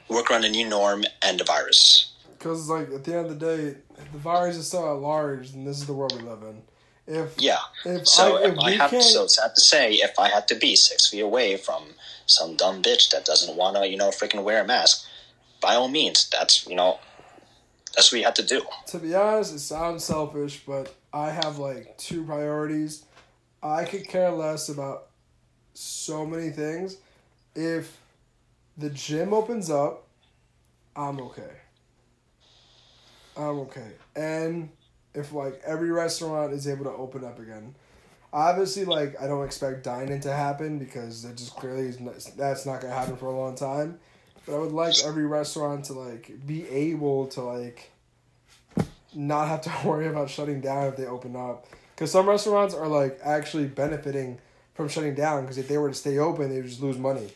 Work around the new norm and the virus. Because like at the end of the day, the virus is so at large, and this is the world we live in. If Yeah. if So I, if if I have, can't, so sad to say, if I had to be six feet away from some dumb bitch that doesn't want to, you know, freaking wear a mask, by all means, that's you know, that's what you have to do. to be honest, it sounds selfish, but I have like two priorities. I could care less about so many things. If the gym opens up, I'm okay. I'm okay. And if like every restaurant is able to open up again. Obviously, like I don't expect dining to happen because that just clearly is not, that's not gonna happen for a long time. But I would like every restaurant to like be able to like not have to worry about shutting down if they open up. Because some restaurants are like actually benefiting from shutting down. Because if they were to stay open, they would just lose money.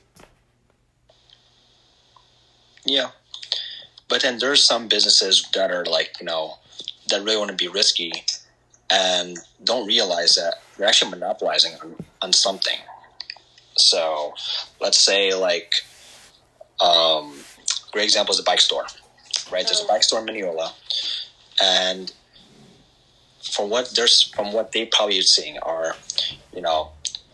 Yeah. But then there's some businesses that are like, you know, that really want to be risky and don't realize that they're actually monopolizing on, on something. So let's say like um great example is a bike store. Right? There's a bike store in Mineola and from what there's from what they probably are seeing are, you know,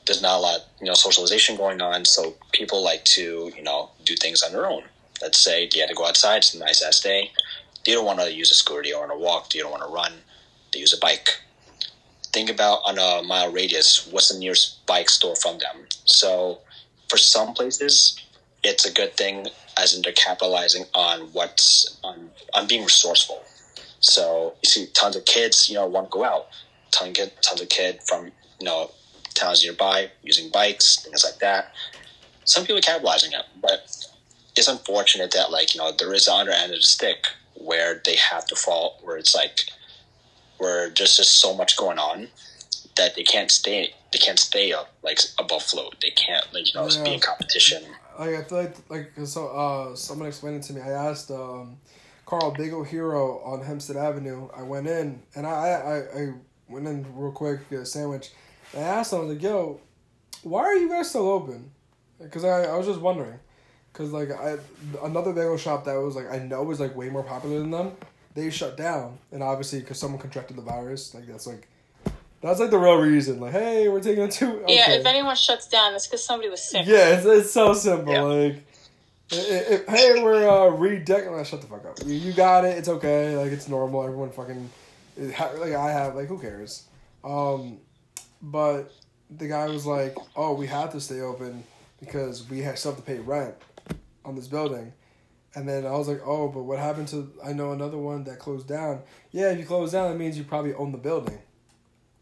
there's not a lot, you know, socialization going on, so people like to, you know, do things on their own let's say they had to go outside, it's a nice ass day. They don't want to use a scooter, they don't want to walk, they don't want to run, they use a bike. Think about on a mile radius, what's the nearest bike store from them? So for some places, it's a good thing as in they're capitalizing on what's on on being resourceful. So you see tons of kids, you know, want to go out. Ton of tons of kids from you know towns nearby using bikes, things like that. Some people are capitalizing it, but it's unfortunate that like you know there is the other end of the stick where they have to fall, where it's like where there's just so much going on that they can't stay they can't stay up like above float. They can't like you know Yeah. be in competition. like I feel like like so uh someone explained it to me. I asked um Carl Big O Hero on Hempstead Avenue. I went in and I I, I went in real quick to get a sandwich. And I asked him I was like, "Yo, why are you guys still open?" Because I I was just wondering. Cause like I another bagel shop that was like I know was like way more popular than them, they shut down, and obviously because someone contracted the virus, like that's like, that's like the real reason. Like, hey, we're taking it too. Yeah, if anyone shuts down, it's because somebody was sick. Yeah, it's, it's so simple. Yeah. Like, i- i- if, hey, we're uh, redecking. Like, shut the fuck up. You, you got it. It's okay. Like, it's normal. Everyone fucking, like I have. Like, who cares? Um, but the guy was like, "Oh, we have to stay open because we have still have to pay rent on this building." And then I was like, "Oh, but what happened to? I know another one that closed down. Yeah, if you close down, that means you probably own the building,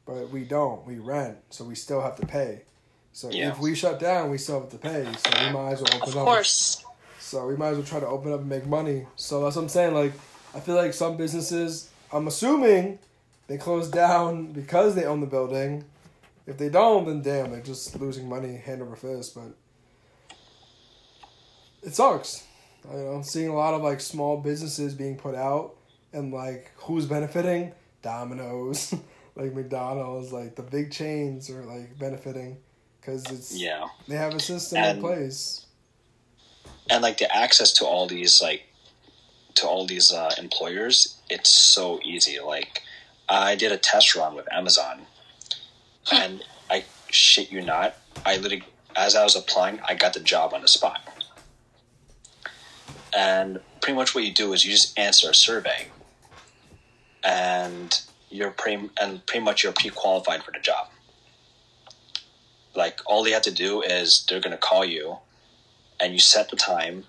but we don't. We rent, so we still have to pay." So Yeah. if we shut down, we still have to pay. So we might as well open Of up. course. So we might as well try to open up and make money. So that's what I'm saying. Like, I feel like some businesses, I'm assuming, they close down because they own the building. If they don't, then damn, they're just losing money hand over fist. But it sucks. You know, seeing a lot of like small businesses being put out, and like who's benefiting? Domino's, like McDonald's, like the big chains are like benefiting because it's Yeah. they have a system in place. and like the access to all these like to all these uh, employers it's so easy like i did a test run with amazon and i shit you not i literally as i was applying i got the job on the spot and pretty much what you do is you just answer a survey. And you're pretty and pretty much you're pre-qualified for the job. Like all they have to do is they're to call you and you set the time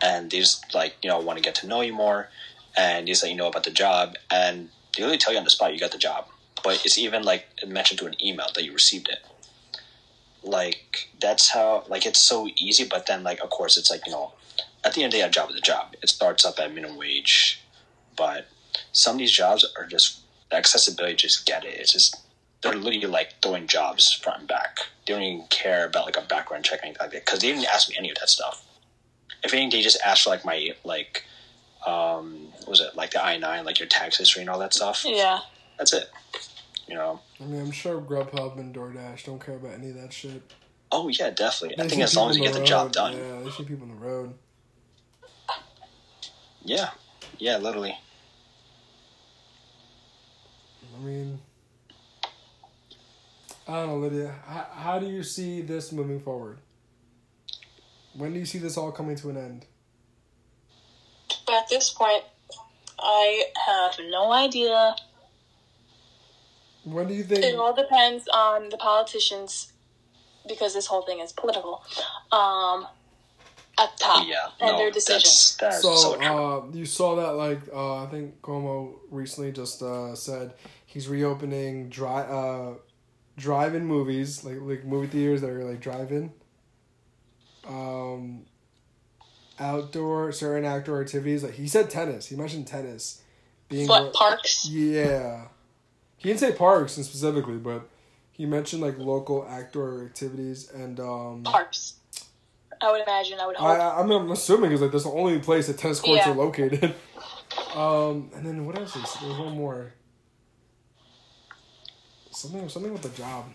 and they just like you know want to get to know you more and they just let you know about the job. And they really tell you on the spot you got the job but it's even like mentioned to an email that you received it. Like that's how like it's so easy but then like of course it's like you know at the end of the day a job is a job it starts up at minimum wage but some of these jobs are just the accessibility just get it it's just they're literally like throwing jobs front and back. They don't even care about like a background check or anything like that because they didn't ask me any of that stuff. If anything, they just asked for like my like, um, what was it like the I nine, like your tax history and all that stuff. Yeah. That's it. You know. I mean, I'm sure Grubhub and DoorDash don't care about any of that shit. Oh yeah, definitely. I think as long as you get on the job done. Yeah, they see people on the road. Yeah. Yeah, literally. I mean, I don't know, Lydia. How, how do you see this moving forward? When do you see this all coming to an end? At this point, I have no idea. When do you think? It all depends on the politicians, because this whole thing is political. Um, at top Yeah. and no, their decisions. That's, that's so, So, uh, you saw that, like, uh, I think Cuomo recently just uh, said he's reopening dri- uh, drive-in movies, like like movie theaters that are like drive-in. Um, outdoor certain outdoor activities, like he said tennis. He mentioned tennis being What one- parks? Yeah, he didn't say parks specifically, but he mentioned like local outdoor activities and um. Parks. I would imagine. I would I, hope. I- I'm, I'm assuming because like that's the only place that tennis courts Yeah. are located. Um, and then what else is there? was one more. Something something with the job.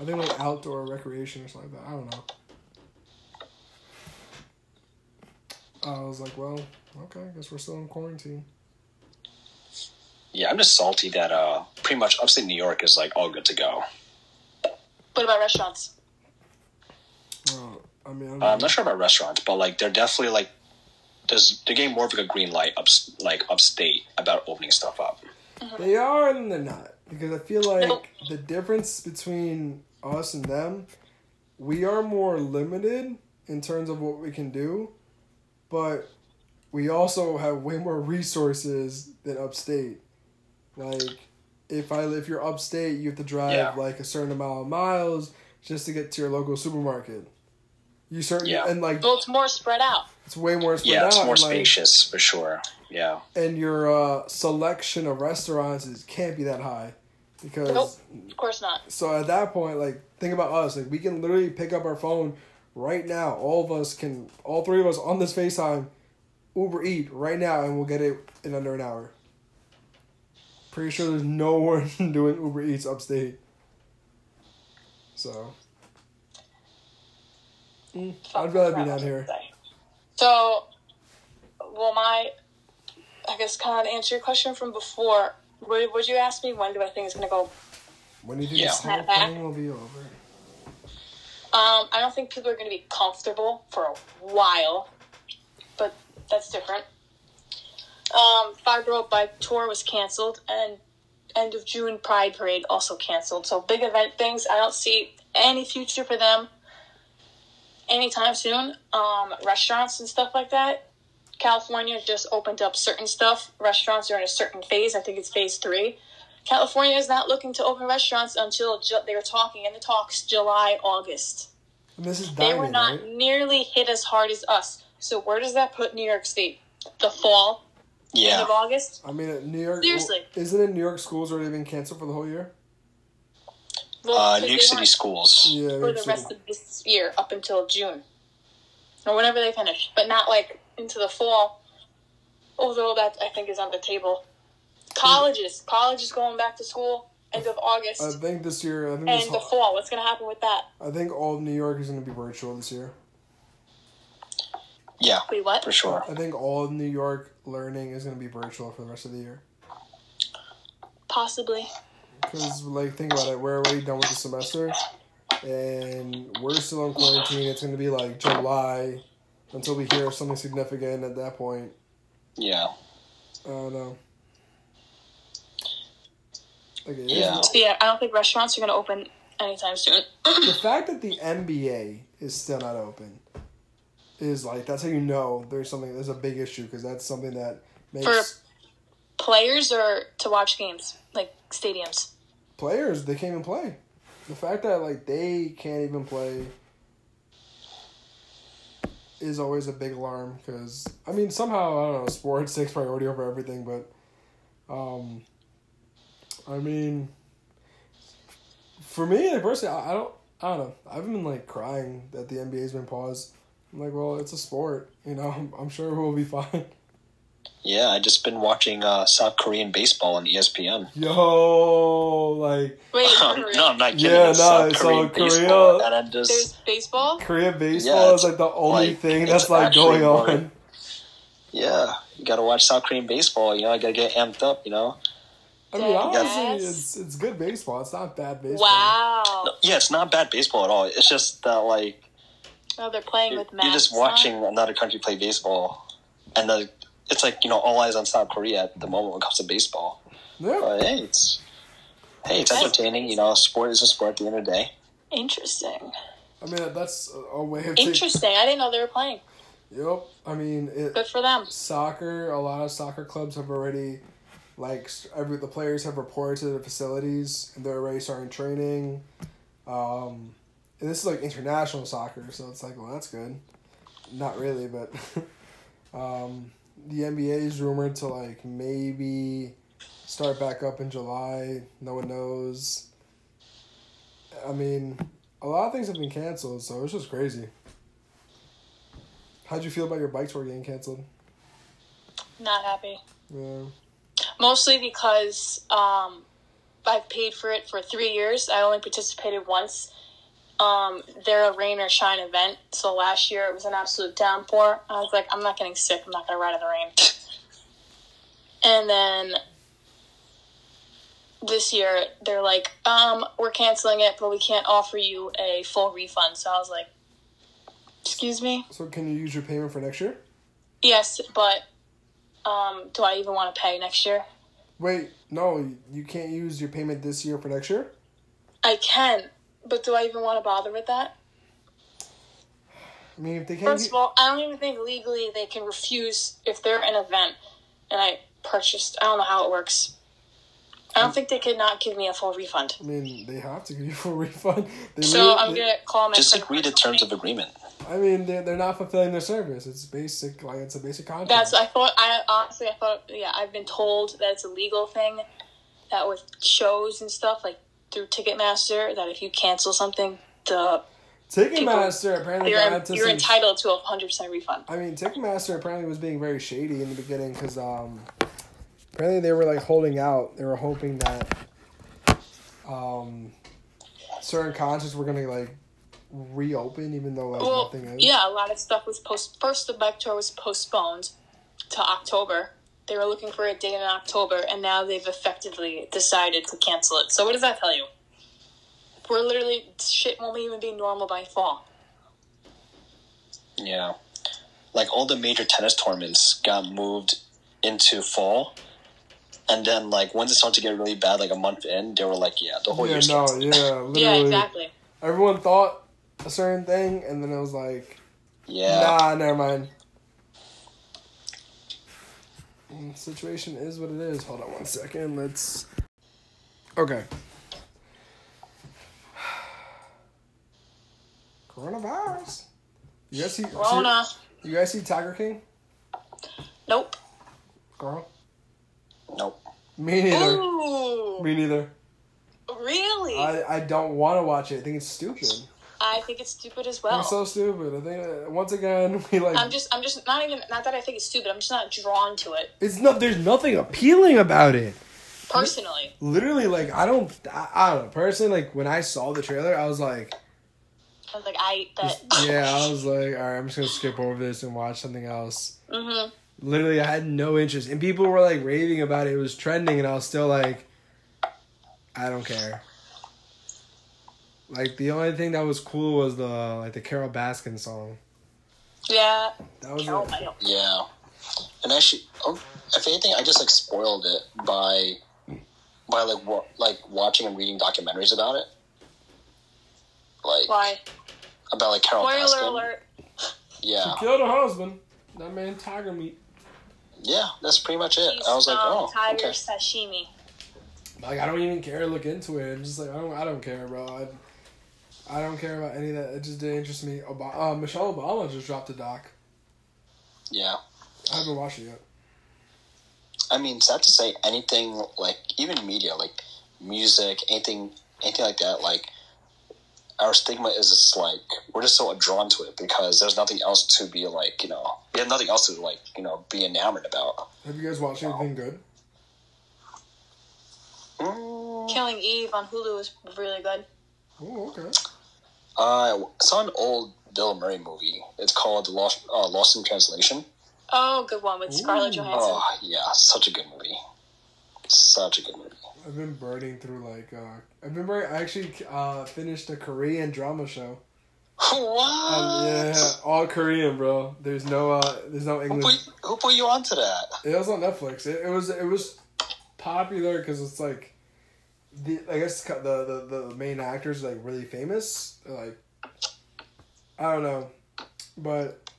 I think like outdoor recreation or something like that. I don't know. I was like, well, okay, I guess we're still in quarantine. yeah, I'm just salty that uh, pretty much upstate New York is like all good to go. what about restaurants? Uh, I mean, I'm, Uh, I'm not sure about restaurants, but like they're definitely like there's they're getting more of like a green light up like upstate about opening stuff up. They are and they're not because I feel like Nope. the difference between us and them, we are more limited in terms of what we can do, but we also have way more resources than upstate. Like if I if you're upstate, you have to drive Yeah. like a certain amount of miles just to get to your local supermarket. You certainly Yeah. and like Well, it's more spread out. it's way more spread Yeah, out. it's more and, like, spacious for sure. Yeah. and your uh, selection of restaurants is can't be that high because Nope. Of course not. so at that point like think about us like we can literally pick up our phone right now all of us can all three of us on this facetime uber eat right now and we'll get it in under an hour pretty sure there's no one doing uber eats upstate so Mm, i'd rather be down here So, well, my, I guess, kind of answer your question from before. What would you ask me? When do I think it's gonna go? when do you think Yeah. this whole Snap thing will be over Um, I don't think people are going to be comfortable for a while, but that's different. Um, Five Boro Bike Tour was canceled, and end of June Pride Parade also canceled. So big event things, I don't see any future for them anytime soon. Um, restaurants and stuff like that. California just opened up certain stuff. Restaurants are in a certain phase. I think it's phase three. California is not looking to open restaurants until ju- they were talking in the talks July, August. and this is They were not right nearly hit as hard as us. So where does that put New York State? The fall, end Yeah. of August. I mean, New York. Seriously. isn't it New York schools already been canceled for the whole year? Well, Uh, 'cause New York City schools. Yeah, for the City. rest of this year up until June, or whenever they finish, but not like into the fall. Although that I think is on the table. Colleges, colleges going back to school end of August I think this year. I think this. and the fall. What's going to happen with that? I think all of New York is going to be virtual this year. Yeah, Wait, what? for sure. I think all of New York learning is going to be virtual for the rest of the year. Possibly. Because, like, think about it. We're already done with the semester, and we're still in quarantine. It's going to be like July until we hear something significant. At that point, Yeah. I don't know. Like, it is- Yeah. Yeah, I don't think restaurants are going to open anytime soon. the fact that the NBA is still not open is like that's how you know there's something. There's a big issue because that's something that makes. For- Players or to watch games like stadiums. Players they can't even play. The fact that like they can't even play is always a big alarm because I mean somehow I don't know sports takes priority over everything, but um, I mean for me like personally I, I don't I don't know I've been like crying that the NBA's been paused. I'm like, well, it's a sport, you know. I'm, I'm sure we'll be fine. Yeah, I just been watching uh, South Korean baseball on ESPN. Yo, like Wait, no. I'm not kidding. Yeah, It's no, South it's Korean all Korea. baseball, and I'm there's just baseball. Korea baseball it's is like the only like- thing that's like actually going more- on. yeah. You got to watch South Korean baseball. You know, I got to get amped up. You know. I mean, Yes. honestly, it's it's good baseball. It's not bad baseball. Wow. Yeah, it's not bad baseball at all. It's just that like Oh, they're playing you're, with masks. you're just on? watching another country play baseball, and the, it's like you know all eyes on South Korea at the moment when it comes to baseball. Yeah, But hey, it's hey, it's entertaining. You know, sport is a sport at the end of the day. Interesting. I mean that's a- a way of taking. Interesting. I didn't know they were playing. Yep. I mean, it, Good for them. soccer. A lot of soccer clubs have already, like, every the players have reported to the facilities, and they're already starting training. Um, and this is like international soccer, so it's like, well, that's good. Not really, but um, the NBA is rumored to like maybe start back up in July. No one knows. I mean, a lot of things have been canceled, so it's just crazy. How'd you feel about your bike tour getting canceled? Not happy. Yeah. Mostly because um, I've paid for it for three years. I only participated once. Um, they're a rain or shine event. So last year it was an absolute downpour. I was like, I'm not getting sick. I'm not going to ride in the rain. And then this year they're like, um, we're canceling it, but we can't offer you a full refund. So I was like, excuse me? So can you use your payment for next year? Yes, but um, do I even want to pay next year? Wait, no, you can't use your payment this year for next year. I can, but do I even want to bother with that? I mean, if they can't. First of all, I don't even think legally they can refuse if they're an event and I purchased. I don't know how it works. I don't think they could not give me a full refund. I mean, they have to give you a full refund. They So really- I'm they- gonna call my. Just credit agree to terms of agreement. I mean, they're, they're not fulfilling their service. It's basic, like it's a basic contract. That's. I thought. I honestly. I thought. Yeah. I've been told that it's a legal thing. That with shows and stuff like through Ticketmaster, that if you cancel something, the Ticketmaster apparently you're you're some entitled to a hundred percent refund. I mean, Ticketmaster apparently was being very shady in the beginning because um, apparently they were like holding out. They were hoping that um, certain concerts were gonna like reopen, even though like Well, nothing is. yeah, a lot of stuff was post. First, the bike tour was postponed to October. They were looking for a date in October, and now they've effectively decided to cancel it. So, what does that tell you? We're literally shit won't even be normal by fall. Yeah. Like all the major tennis tournaments got moved into fall. And then like once it started to get really bad, like a month in, they were like, Yeah, the whole yeah, year's no, canceled. yeah, literally. Yeah, exactly. Everyone thought a certain thing, and then it was like, Yeah. nah, never mind. Mm, Situation is what it is. Hold on one second. Let's. Okay. Coronavirus. You guys see? see you guys see Tiger King? Nope. Girl. Nope. Me neither. Ooh. Me neither. Really? I, I don't want to watch it. I think it's stupid. Think it's stupid as well. It's so stupid. I think uh, once again we like. I'm just, I'm just not even, not that I think it's stupid. I'm just not drawn to it it's not. There's nothing appealing about it. personally. literally like I don't I, I don't know personally like when I saw the trailer I was like I was like, I that. yeah I was like all right I'm just gonna skip over this and watch something else hmm literally I had no interest and people were like raving about it it was trending and I was still like I don't care like the only thing that was cool was the like the Carole Baskin song Yeah. that was Carole it. Yeah. And actually oh, if anything I just like spoiled it by by like wa- like watching and reading documentaries about it. Like Why? about like Carole Spoiler Baskin. alert. Yeah. she killed her husband that man tiger meat Yeah, that's pretty much it. She's I was like, oh, tiger okay. sashimi. like I don't even care to look into it I'm just like I don't I don't care bro I, I don't care about any of that it just didn't interest me Ob- uh, Michelle Obama just dropped a doc Yeah. I haven't watched it yet. I mean, sad to say, anything like even media, like music, anything, anything like that, like our stigma is it's like we're just so drawn to it because there's nothing else to be like, you know, we have nothing else to like, you know, be enamored about. Have you guys watched anything good? Mm, Killing Eve on Hulu is really good. Oh, okay. I saw an old Bill Murray movie. It's called Lost, uh, Lost in Translation. Oh, good one with Scarlett Ooh. Johansson. Oh yeah, such a good movie. Such a good movie. I've been burning through like uh I've been burning, I actually uh finished a Korean drama show. What? Um, yeah, all Korean, bro. There's no uh there's no Who English. put, who put you onto that? It was on Netflix. It, it was it was popular because it's like the I guess the the the main actors are like really famous. Like I don't know, but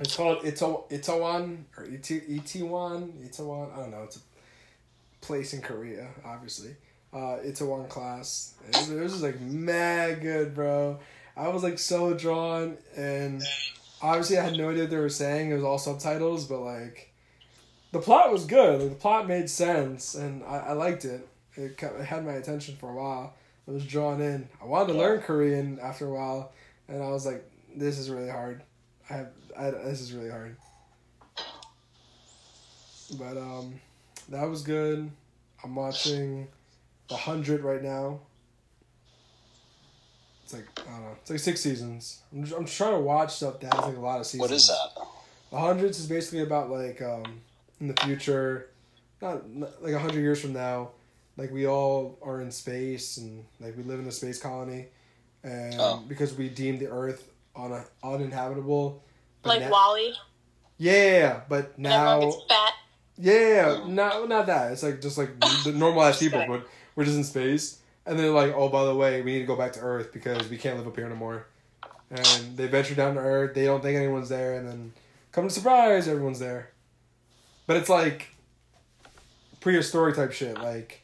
it's called Ito Itaewon or It Itaewon Itaewon. I don't know. It's a place in Korea, obviously. Uh, Itaewon class. It was, it was just like mad good, bro. I was like so drawn, and obviously I had no idea what they were saying. It was all subtitles, but like the plot was good. Like, the plot made sense, and I, I liked it. It, kept, it had my attention for a while. I was drawn in. I wanted to learn Korean after a while, and I was like, "This is really hard. I have I, this is really hard." But um, that was good. I'm watching The Hundred right now. It's like I don't know. It's like six seasons. I'm just, I'm trying to watch stuff that has like a lot of seasons. What is that? The hundreds is basically about like um, in the future, not, not like a hundred years from now, like we all are in space and like we live in a space colony, and Oh. because we deem the Earth un- uninhabitable. like na- WALL-E. Yeah, but now gets fat. yeah, not not that. It's like just like the normal ass people, but we're just in space. And they're like, oh, by the way, we need to go back to Earth because we can't live up here anymore. and they venture down to Earth. They don't think anyone's there, and then come to surprise, everyone's there. But it's like prehistoric type shit. Like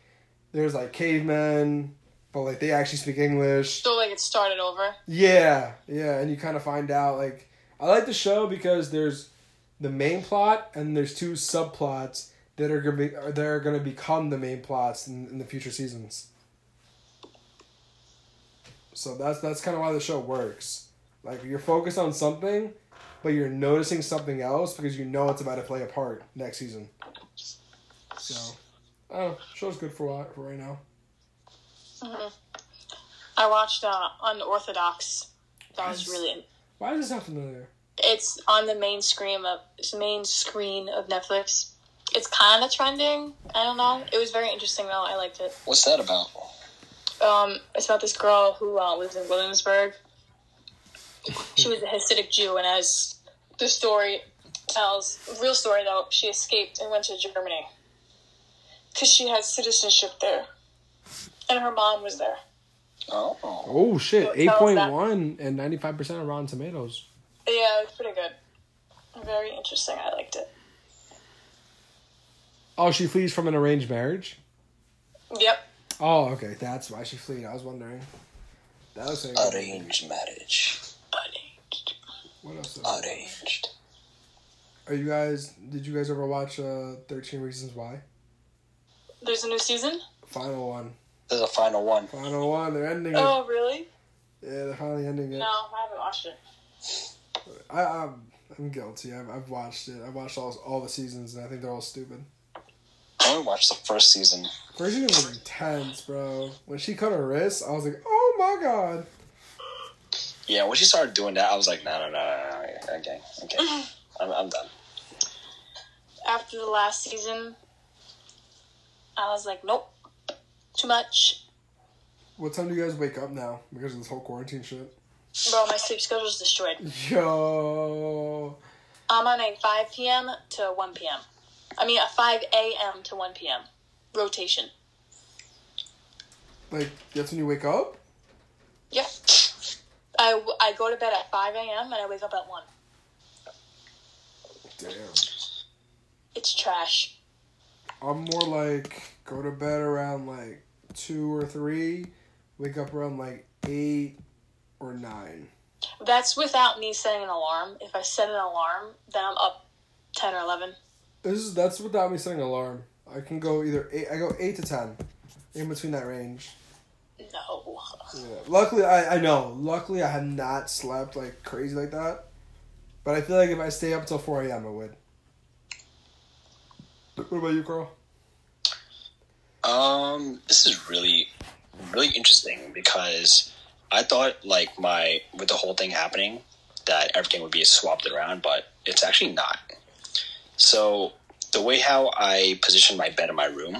there's like cavemen, but like they actually speak English. So like it started over. Yeah, yeah, and you kind of find out like I like the show because there's the main plot and there's two subplots that are gonna be that are gonna become the main plots in, in the future seasons. So that's that's kind of why the show works. Like you're focused on something, but you're noticing something else because you know it's about to play a part next season. So, I don't know. Show's good for wa- for right now. I watched uh, Unorthodox. That was Yes. really. Why does this sound familiar? It's on the main screen of main screen of Netflix. It's kind of trending. I don't know. It was very interesting though. I liked it. What's that about? Um, it's about this girl who uh, lives in Williamsburg. She was a Hasidic Jew, and as the story tells, real story though, she escaped and went to Germany because she had citizenship there, and her mom was there. Oh, Oh shit! Tell us Eight point that. one and ninety five percent of Rotten Tomatoes. Yeah, it's pretty good. Very interesting. I liked it. Oh, she flees from an arranged marriage. Yep. Oh, okay, that's why she fled. I was wondering. That looks like arranged marriage. Buddy. what else? Arranged. Are you guys? Did you guys ever watch uh, Thirteen Reasons Why? There's a new season. Final one. There's a final one. Final one. They're ending it. Oh, really? Yeah, they're finally ending it. No, I haven't watched it. I, I'm, I'm guilty. I've, I've watched it. I've watched all all the seasons, and I think they're all stupid. I only watched the first season. First season was intense, bro. When she cut her wrist, I was like, oh my god. Yeah, when she started doing that, I was like, no, no, no, no, no. Okay, okay. I'm, I'm done. After the last season, I was like, nope, too much. What time do you guys wake up now because of this whole quarantine shit? Bro, my sleep schedule's destroyed. Yo. I'm on a 5 p.m. to 1 p.m. I mean, a 5 a.m. to 1 p.m. rotation. Like, that's when you wake up? Yeah. I, I go to bed at 5 a.m. and I wake up at 1. Damn. It's trash. I'm more like go to bed around like two or three, wake up around like eight or nine. That's without me setting an alarm. If I set an alarm, then I'm up 10 or 11. This is that's without me setting an alarm. I can go either eight. I go eight to ten, in between that range. No. Yeah. Luckily, I I know. Luckily, I have not slept like crazy like that. But I feel like if I stay up till four a.m., I would. What about you, Carl? Um, this is really, really interesting because I thought like my with the whole thing happening that everything would be swapped around, but it's actually not. So the way how I position my bed in my room,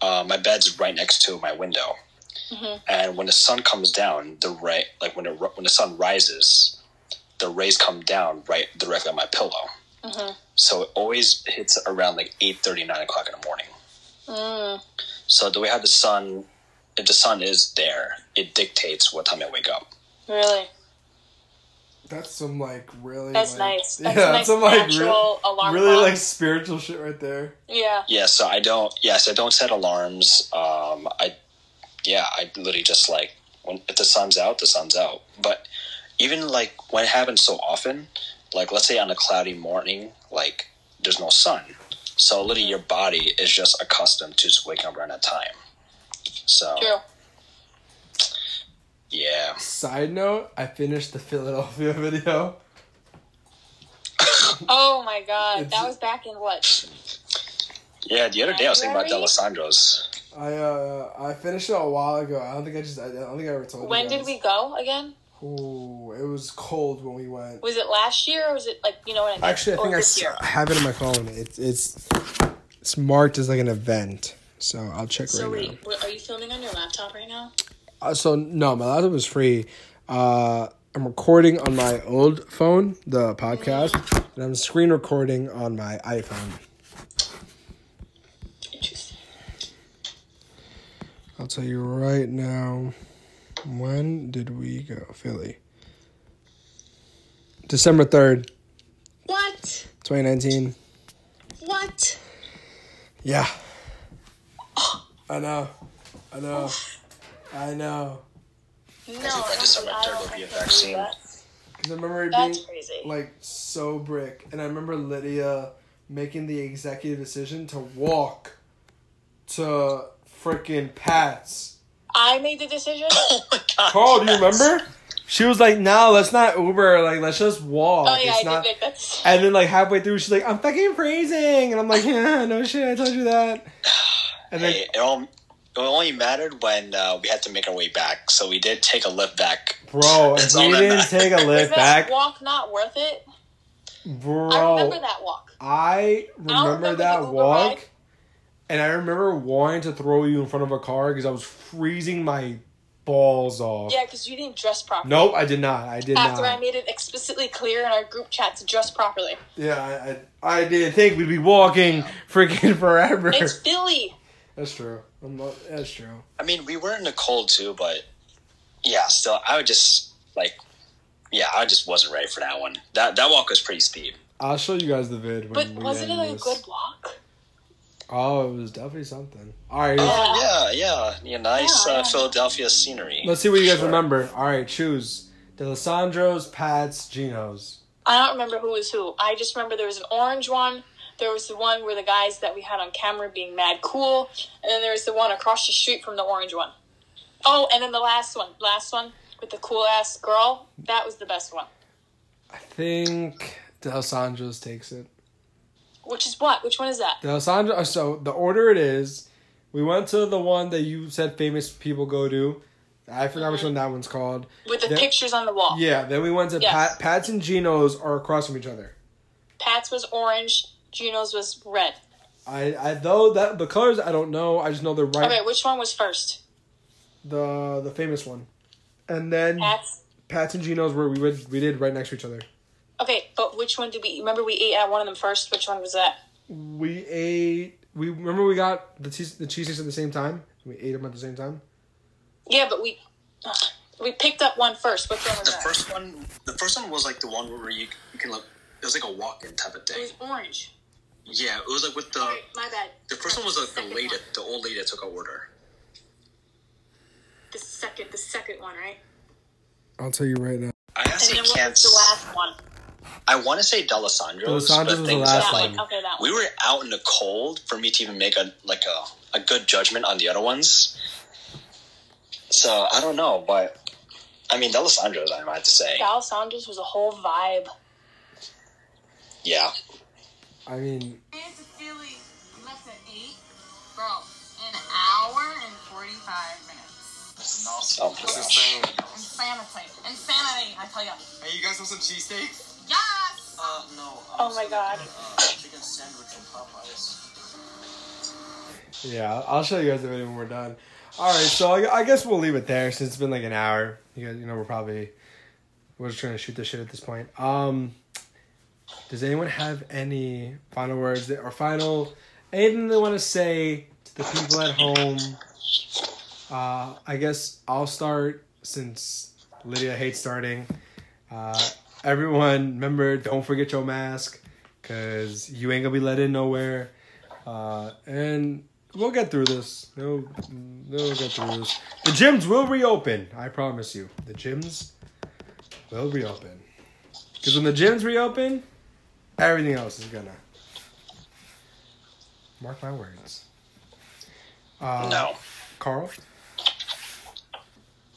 uh, my bed's right next to my window, Mhm. and when the sun comes down, the right like when it when the sun rises, the rays come down right directly on my pillow. Mhm. So it always hits around like 8 9 o'clock in the morning. Mm. So the way how the sun, if the sun is there, it dictates what time I wake up. Really? That's some like really. That's like, nice. That's yeah, nice some like natural real, alarm really clock. like spiritual shit right there. Yeah. Yeah, so I don't. Yes, I don't set alarms. Um, I, yeah, I literally just like when if the sun's out, the sun's out. But even like when it happens so often, like let's say on a cloudy morning, like there's no sun, so literally your body is just accustomed to just waking up around that time. So True. yeah, Side note: I finished the Philadelphia video. Oh my god. It's- that was back in what? yeah. The other day I was thinking about January? D'Alessandro's. I uh I finished it a while ago. I don't think I just I don't think I ever told When you. When did we go again? Ooh, it was cold when we went. Was it last year or was it like, you know what I mean? Actually, I think I, s-? I have it in my phone. It's it's it's marked as like an event. So I'll check So right wait, what- are you filming on your laptop right now? now. Uh, so no, my laptop is free. Uh, I'm recording on my old phone, the podcast, and I'm screen recording on my iPhone. Interesting. I'll tell you right now. When did we go Philly? December third, What? twenty nineteen. What? Yeah. I know. I know. I know. No. think by December I 3rd don't will be a vaccine. believe that. Cause I remember it being crazy. like so brick, and I remember Lydia making the executive decision to walk to freaking Pat's. I made the decision. Oh my god. Carl, do you remember? She was like, "No, let's not Uber. Like, let's just walk. oh yeah, it's I not." did make that decision. And then like halfway through, she's like, "I'm fucking freezing," and I'm like, "Yeah, no shit, I told you that." And then Hey, it, all, it only mattered when uh, we had to make our way back, so we did take a lift back. Bro, if That's we that didn't matters. take a Was lift that back, walk not worth it? bro, I remember that walk. I remember, remember that the Uber walk, ride. And I remember wanting to throw you in front of a car because I was freezing my balls off. Yeah, because you didn't dress properly. Nope, I did not. I did After not. I made it explicitly clear in our group chat to dress properly. yeah, I, I, I didn't think we'd be walking freaking forever. It's Philly. That's true. I'm not, that's true. I mean, we were in the cold too, but yeah, still, I would just like, yeah, I just wasn't ready for that one. That that walk was pretty steep. I'll show you guys the vid. When But we wasn't it end like a this. good walk? Oh, it was definitely something. All right, Oh yeah, yeah, yeah, nice Yeah, uh. Philadelphia scenery. let's see what you guys Sure. remember. All right, choose D'Alessandro's, Pat's, Geno's. I don't remember who was who. I just remember there was an orange one. There was the one where the guys that we had on camera being mad cool, and then there was the one across the street from the orange one. Oh, and then the last one, last one with the cool ass girl. That was the best one. I think D'Alessandro's takes it. Which is what? Which one is that? D'Alessandro. uh, So the order it is, we went to the one that you said famous people go to. I forgot which one that one's called. With the That- pictures on the wall. Yeah, then we went to Yes. Pat, Pat's and Geno's are across from each other. Pat's was orange. Geno's was red. I, I though that the colors I don't know. I just know they're right. Okay, which one was first? The the famous one, and then Pat's. Pat's and Geno's where we would we did right next to each other. Okay, but which one did we? Remember we ate at one of them first. Which one was that? We ate. We remember we got the cheese the cheesesteaks at the same time. We ate them at the same time. Yeah, but we ugh, we picked up one first. Which one was The that? first one, the first one was like the one where you you can look. It was like a walk-in type of thing. It was orange. Yeah, it was like with the Sorry, my bad. the first one was like the Second lady, one. the old lady that took our order. The second, the second one, right? I'll tell you right now. I And actually then what was the last one? I want to say D'Alessandro's. D'Alessandro's but things That like, one. Okay, that we were out in the cold for me to even make a like a, a good judgment on the other ones. So I don't know, but I mean D'Alessandro's. I might have to say, D'Alessandro's was a whole vibe. yeah. I mean, It's a Philly. We left at 8. Bro, an hour and 45 minutes. Oh my gosh. Insanity. Insanity, I tell you. Hey, you guys want some cheesesteak? Yes! Uh, no. Oh my god. Uh, chicken sandwich from Popeyes. yeah, I'll show you guys the video when we're done. All right, so I, I guess we'll leave it there since it's been like an hour. You guys, you know, we're probably we're just trying to shoot this shit at this point. Um, does anyone have any final words that, or final anything they want to say to the people at home? Uh, I guess I'll start since Lydia hates starting. Uh, everyone, remember, don't forget your mask because you ain't gonna be let in nowhere. Uh, and we'll get through this. No, we'll get through this. The gyms will reopen. I promise you. The gyms will reopen. Because when the gyms reopen, everything else is gonna. Mark my words. Uh, No, Carl.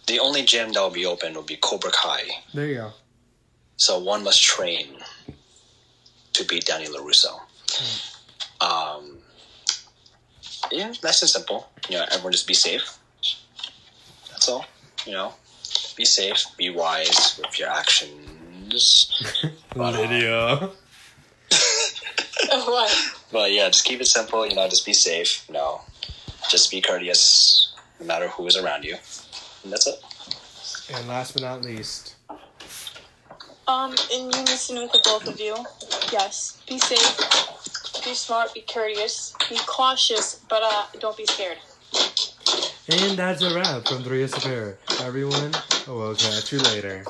the only gym that will be open will be Cobra Kai. There you go. So one must train to beat Danny LaRusso. Um, yeah, nice and simple. You know, everyone just be safe. That's all. You know, be safe, be wise with your actions. Lydia. what? But yeah, just keep it simple. You know, just be safe. You know, just be courteous, no matter who is around you. And that's it. And last but not least, Um, in unison with the both of you, yes. Be safe, be smart, be courteous, be cautious, but uh, don't be scared. And that's a wrap from Three Pair. Everyone, we'll catch you later.